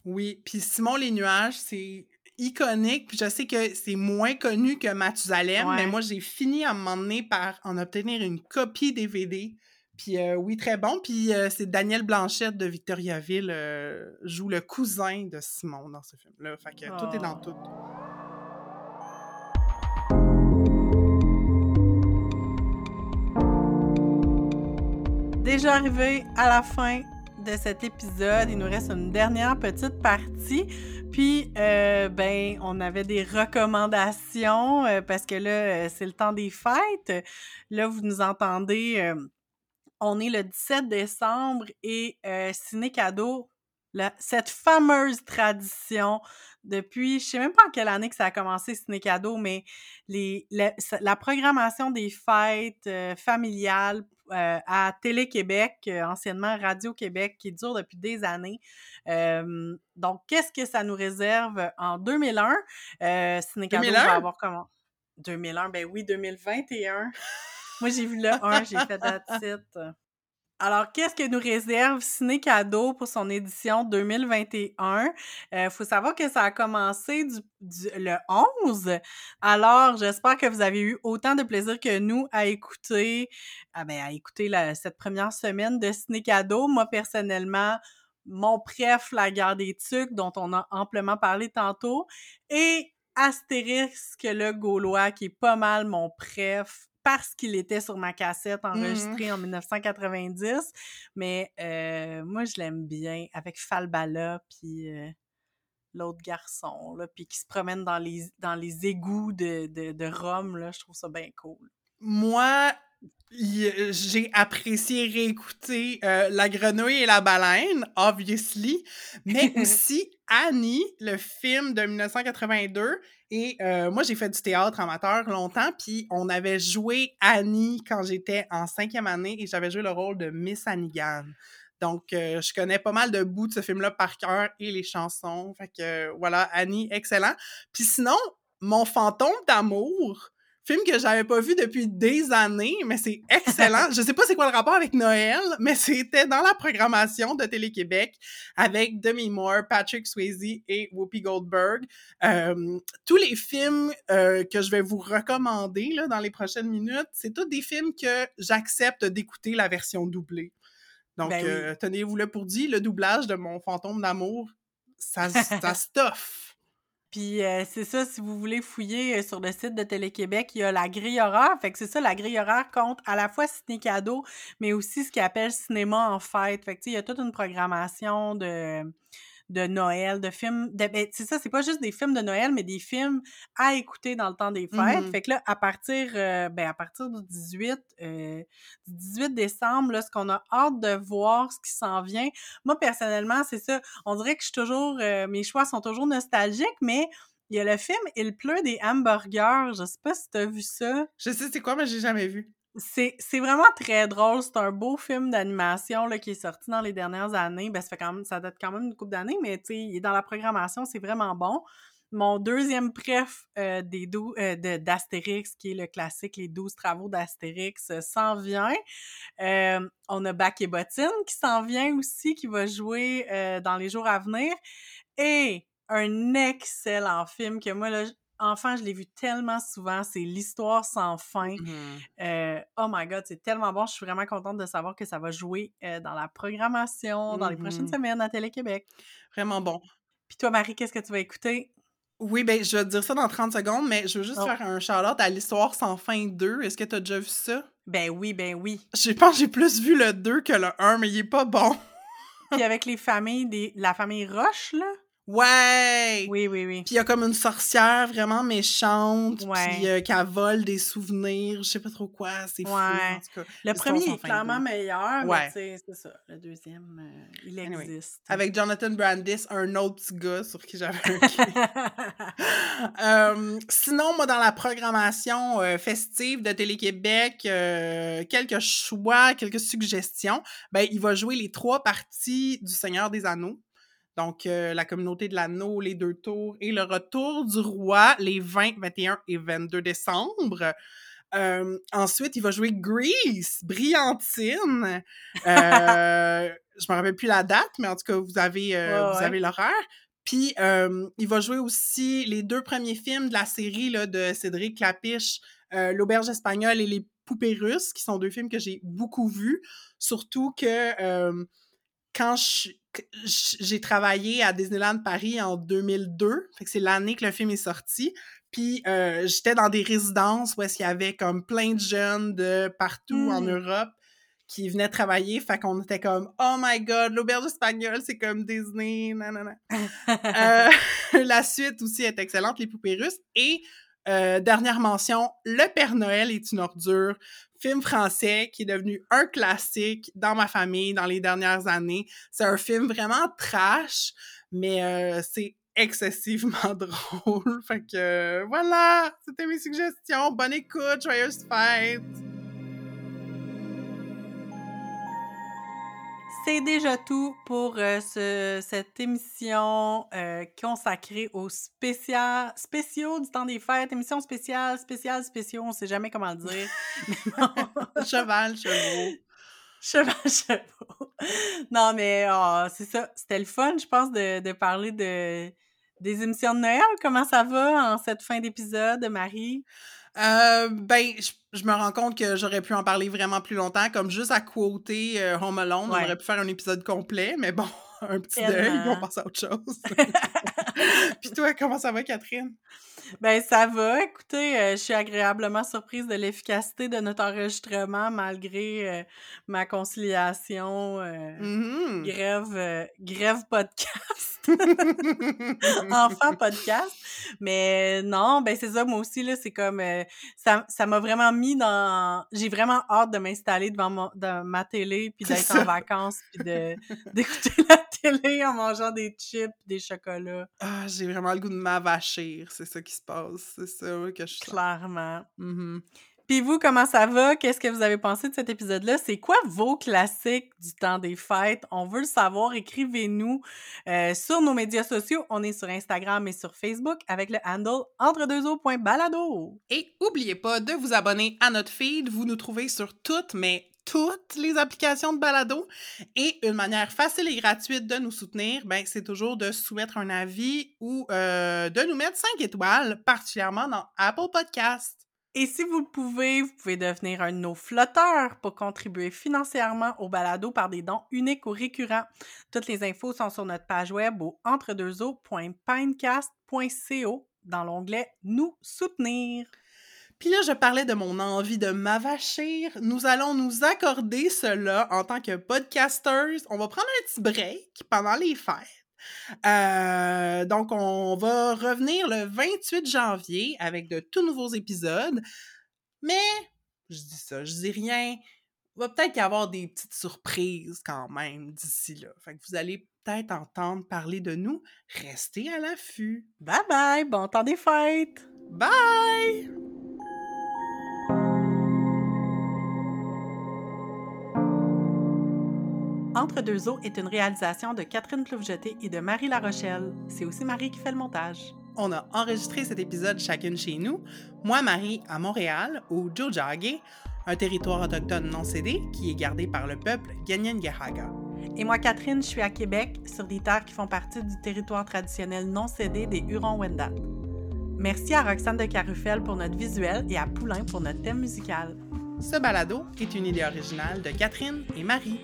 Oui, puis Simon les nuages, c'est iconique, puis je sais que c'est moins connu que Mathusalem, mais Ouais. moi j'ai fini à un moment donné par en obtenir une copie DVD. Puis euh, oui, très bon. Puis euh, c'est Daniel Blanchette de Victoriaville euh, joue le cousin de Simon dans ce film-là. Fait que tout est dans Oh. tout. Déjà arrivé à la fin de cet épisode, il nous reste une dernière petite partie. Puis, euh, ben, on avait des recommandations euh, parce que là, euh, c'est le temps des fêtes. Là, vous nous entendez, euh, on est le 17 décembre et Ciné Cadeau, cette fameuse tradition depuis, je sais même pas en quelle année que ça a commencé Ciné Cadeau, mais la, programmation des fêtes familiales euh, à Télé-Québec, euh, anciennement Radio-Québec, qui dure depuis des années. Euh, donc, qu'est-ce que ça nous réserve en 2001? Euh, 2001? va avoir comment? 2001, ben oui, 2021. Moi, j'ai vu le 1, j'ai fait la titre. Alors, qu'est-ce que nous réserve Ciné Cadeau pour son édition 2021? Il faut savoir que ça a commencé le 11. Alors, j'espère que vous avez eu autant de plaisir que nous à écouter, ah ben, à écouter la- cette première semaine de Ciné Cadeau. Moi, personnellement, mon préf, La guerre des tucs, dont on a amplement parlé tantôt, et Astérix, le Gaulois, qui est pas mal mon préf parce qu'il était sur ma cassette enregistrée en 1990. Mais euh, moi, je l'aime bien avec Falbala, puis euh, l'autre garçon, là, puis qui se promène dans les, dans les égouts de, de, de Rome. Là, je trouve ça bien cool. Moi, j'ai apprécié réécouter euh, La grenouille et la baleine, obviously, mais (laughs) aussi Annie, le film de 1982. Et euh, moi, j'ai fait du théâtre amateur longtemps, puis on avait joué Annie quand j'étais en cinquième année et j'avais joué le rôle de Miss Hannigan. Donc, euh, je connais pas mal de bouts de ce film-là par cœur et les chansons. Fait que, voilà, Annie, excellent. Puis sinon, Mon fantôme d'amour, film que j'avais pas vu depuis des années, mais c'est excellent. je sais pas c'est quoi le rapport avec Noël, mais c'était dans la programmation de Télé-Québec avec Demi Moore, Patrick Swayze et Whoopi Goldberg. Euh, tous les films euh, que je vais vous recommander là, dans les prochaines minutes, c'est tous des films que j'accepte d'écouter la version doublée. Donc, Ben oui. euh, tenez-vous le pour dit, le doublage de Mon fantôme d'amour, ça, ça (laughs) stuff. Puis euh, c'est ça, si vous voulez fouiller euh, sur le site de Télé-Québec, il y a la grille horaire. Fait que c'est ça, la grille horaire compte à la fois ciné cadeau, mais aussi ce qu'ils appelle cinéma en fête. Fait que tu sais, il y a toute une programmation de, de Noël, de films. De, ben, c'est ça, c'est pas juste des films de Noël, mais des films à écouter dans le temps des fêtes. Mhm. Fait que là, à partir, euh, ben, à partir du 18, euh, du 18 décembre, là, ce qu'on a hâte de voir, ce qui s'en vient. Moi, personnellement, c'est ça. On dirait que je suis toujours, euh, mes choix sont toujours nostalgiques, mais il y a le film Il pleut des hamburgers. Je sais pas si t'as vu ça. Je sais c'est quoi, mais j'ai jamais vu. C'est vraiment très drôle. C'est un beau film d'animation qui est sorti dans les dernières années. Ben, ça, fait quand même, ça date quand même une couple d'années, mais il est dans la programmation, c'est vraiment bon. Mon deuxième préf euh, des euh, d'Astérix, qui est le classique Les 12 travaux d'Astérix, euh, s'en vient. Euh, on a Bac et Bottine qui s'en vient aussi, qui va jouer euh, dans les jours à venir. Et un excellent film que moi, là, enfant, je l'ai vu tellement souvent, c'est L'Histoire sans fin. Mhm. Euh, oh my god, c'est tellement bon. Je suis vraiment contente de savoir que ça va jouer euh, dans la programmation dans les prochaines Mhm. semaines à Télé-Québec. Vraiment bon. Puis toi, Marie, qu'est-ce que tu vas écouter? Oui, ben, je vais te dire ça dans 30 secondes, mais je veux juste Oh. faire un shout-out à l'histoire sans fin 2. Est-ce que tu as déjà vu ça? Ben oui, ben oui. Je pense que j'ai plus vu le 2 que le 1, mais il est pas bon. Puis avec les familles, des... la famille Roche, là? Ouais! Oui, oui, oui. Puis il y a comme une sorcière vraiment méchante, Ouais. puis euh, qu'elle vole des souvenirs, je sais pas trop quoi, c'est fou, Ouais. en tout cas. Le premier est clairement meilleur, Ouais. mais c'est ça. Le deuxième, euh, il Anyway. existe. Avec Jonathan Brandis, un autre petit gars sur qui j'avais un. (laughs) Euh, sinon, moi, dans la programmation euh, festive de Télé-Québec, euh, quelques choix, quelques suggestions. Ben, il va jouer les trois parties du Seigneur des Anneaux. Donc, euh, la communauté de l'anneau, les deux tours et le retour du roi les 20, 21 et 22 décembre. Euh, ensuite, il va jouer Grease, Brillantine. Euh, (laughs) je me rappelle plus la date, mais en tout cas, vous avez, euh, Ouais, vous ouais. avez l'horaire. Puis, euh, il va jouer aussi les deux premiers films de la série là, de Cédric Clapiche, euh, L'Auberge espagnole et Les Poupées russes, qui sont deux films que j'ai beaucoup vus. Surtout que euh, quand je- j'ai travaillé à Disneyland Paris en 2002, fait que c'est l'année que le film est sorti, puis euh, j'étais dans des résidences où est-ce qu'il y avait comme plein de jeunes de partout en Mm. Europe qui venaient travailler, fait qu'on était comme « Oh my God, l'auberge espagnole, c'est comme Disney, nanana. » Euh, (laughs) La suite aussi est excellente, Les poupées russes. Et euh, dernière mention, Le Père Noël est une ordure, film français qui est devenu un classique dans ma famille dans les dernières années. C'est un film vraiment trash, mais euh, c'est excessivement (laughs) drôle. Fait que voilà, c'était mes suggestions. Bonne écoute, joyeuse fête! C'est déjà tout pour euh, ce- cette émission euh, consacrée aux spécial, spéciaux du temps des fêtes. Émission spéciale, spéciale, spéciaux, on sait jamais comment le dire. (laughs) (laughs) Cheval, chevaux. cheval, chevaux. Non, mais ah, c'est ça. C'était le fun, je pense, de, de parler de, des émissions de Noël. Comment ça va en cette fin d'épisode, Marie? Euh, ben, je, je me rends compte que j'aurais pu en parler vraiment plus longtemps, comme juste à quoter euh, Home Alone. Ouais. On aurait pu faire un épisode complet, mais bon, (laughs) un petit Tellement. deuil, on passe à autre chose. (laughs) (laughs) puis toi, comment ça va, Catherine? Ben, ça va. Écoutez, euh, je suis agréablement surprise de l'efficacité de notre enregistrement malgré euh, ma conciliation euh, Mhm. grève, euh, grève podcast, (laughs) enfant (laughs) podcast. Mais non, ben c'est ça, moi aussi, là, c'est comme, euh, ça ça m'a vraiment mis dans... J'ai vraiment hâte de m'installer devant mon- ma télé, puis d'être en vacances, puis de- d'écouter la télé en mangeant des chips, des chocolats, Ah, j'ai vraiment le goût de m'avachir, c'est ça qui se passe. C'est ça que je clairement. Mhm. Puis vous, comment ça va? Qu'est-ce que vous avez pensé de cet épisode-là? C'est quoi vos classiques du temps des fêtes? On veut le savoir. Écrivez-nous euh, sur nos médias sociaux. On est sur Instagram et sur Facebook avec le handle entre-deux-eaux.balado. Et oubliez pas de vous abonner à notre feed. Vous nous trouvez sur toutes, mais toutes les applications de balado. Et une manière facile et gratuite de nous soutenir, ben, c'est toujours de soumettre un avis ou euh, de nous mettre 5 étoiles, particulièrement dans Apple Podcast. Et si vous le pouvez, vous pouvez devenir un de nos flotteurs pour contribuer financièrement au balado par des dons uniques ou récurrents. Toutes les infos sont sur notre page web au entredeuxeaux.pinecast.co dans l'onglet Nous soutenir. Puis là, je parlais de mon envie de m'avachir. Nous allons nous accorder cela en tant que podcasters. On va prendre un petit break pendant les fêtes. Euh, donc, on va revenir le 28 janvier avec de tout nouveaux épisodes. Mais, je dis ça, je dis rien. Il va peut-être y avoir des petites surprises quand même d'ici là. Fait que vous allez peut-être entendre parler de nous. Restez à l'affût. Bye bye, bon temps des fêtes! Bye! Deux eaux est une réalisation de Catherine Ploufjeté et de Marie Larochelle. C'est aussi Marie qui fait le montage. On a enregistré cet épisode chacune chez nous. Moi, Marie, à Montréal, au Jojage, un territoire autochtone non cédé qui est gardé par le peuple Ganyangahaga. Et moi, Catherine, je suis à Québec, sur des terres qui font partie du territoire traditionnel non cédé des Hurons-Wendat. Merci à Roxane de Carufel pour notre visuel et à Poulain pour notre thème musical. Ce balado est une idée originale de Catherine et Marie.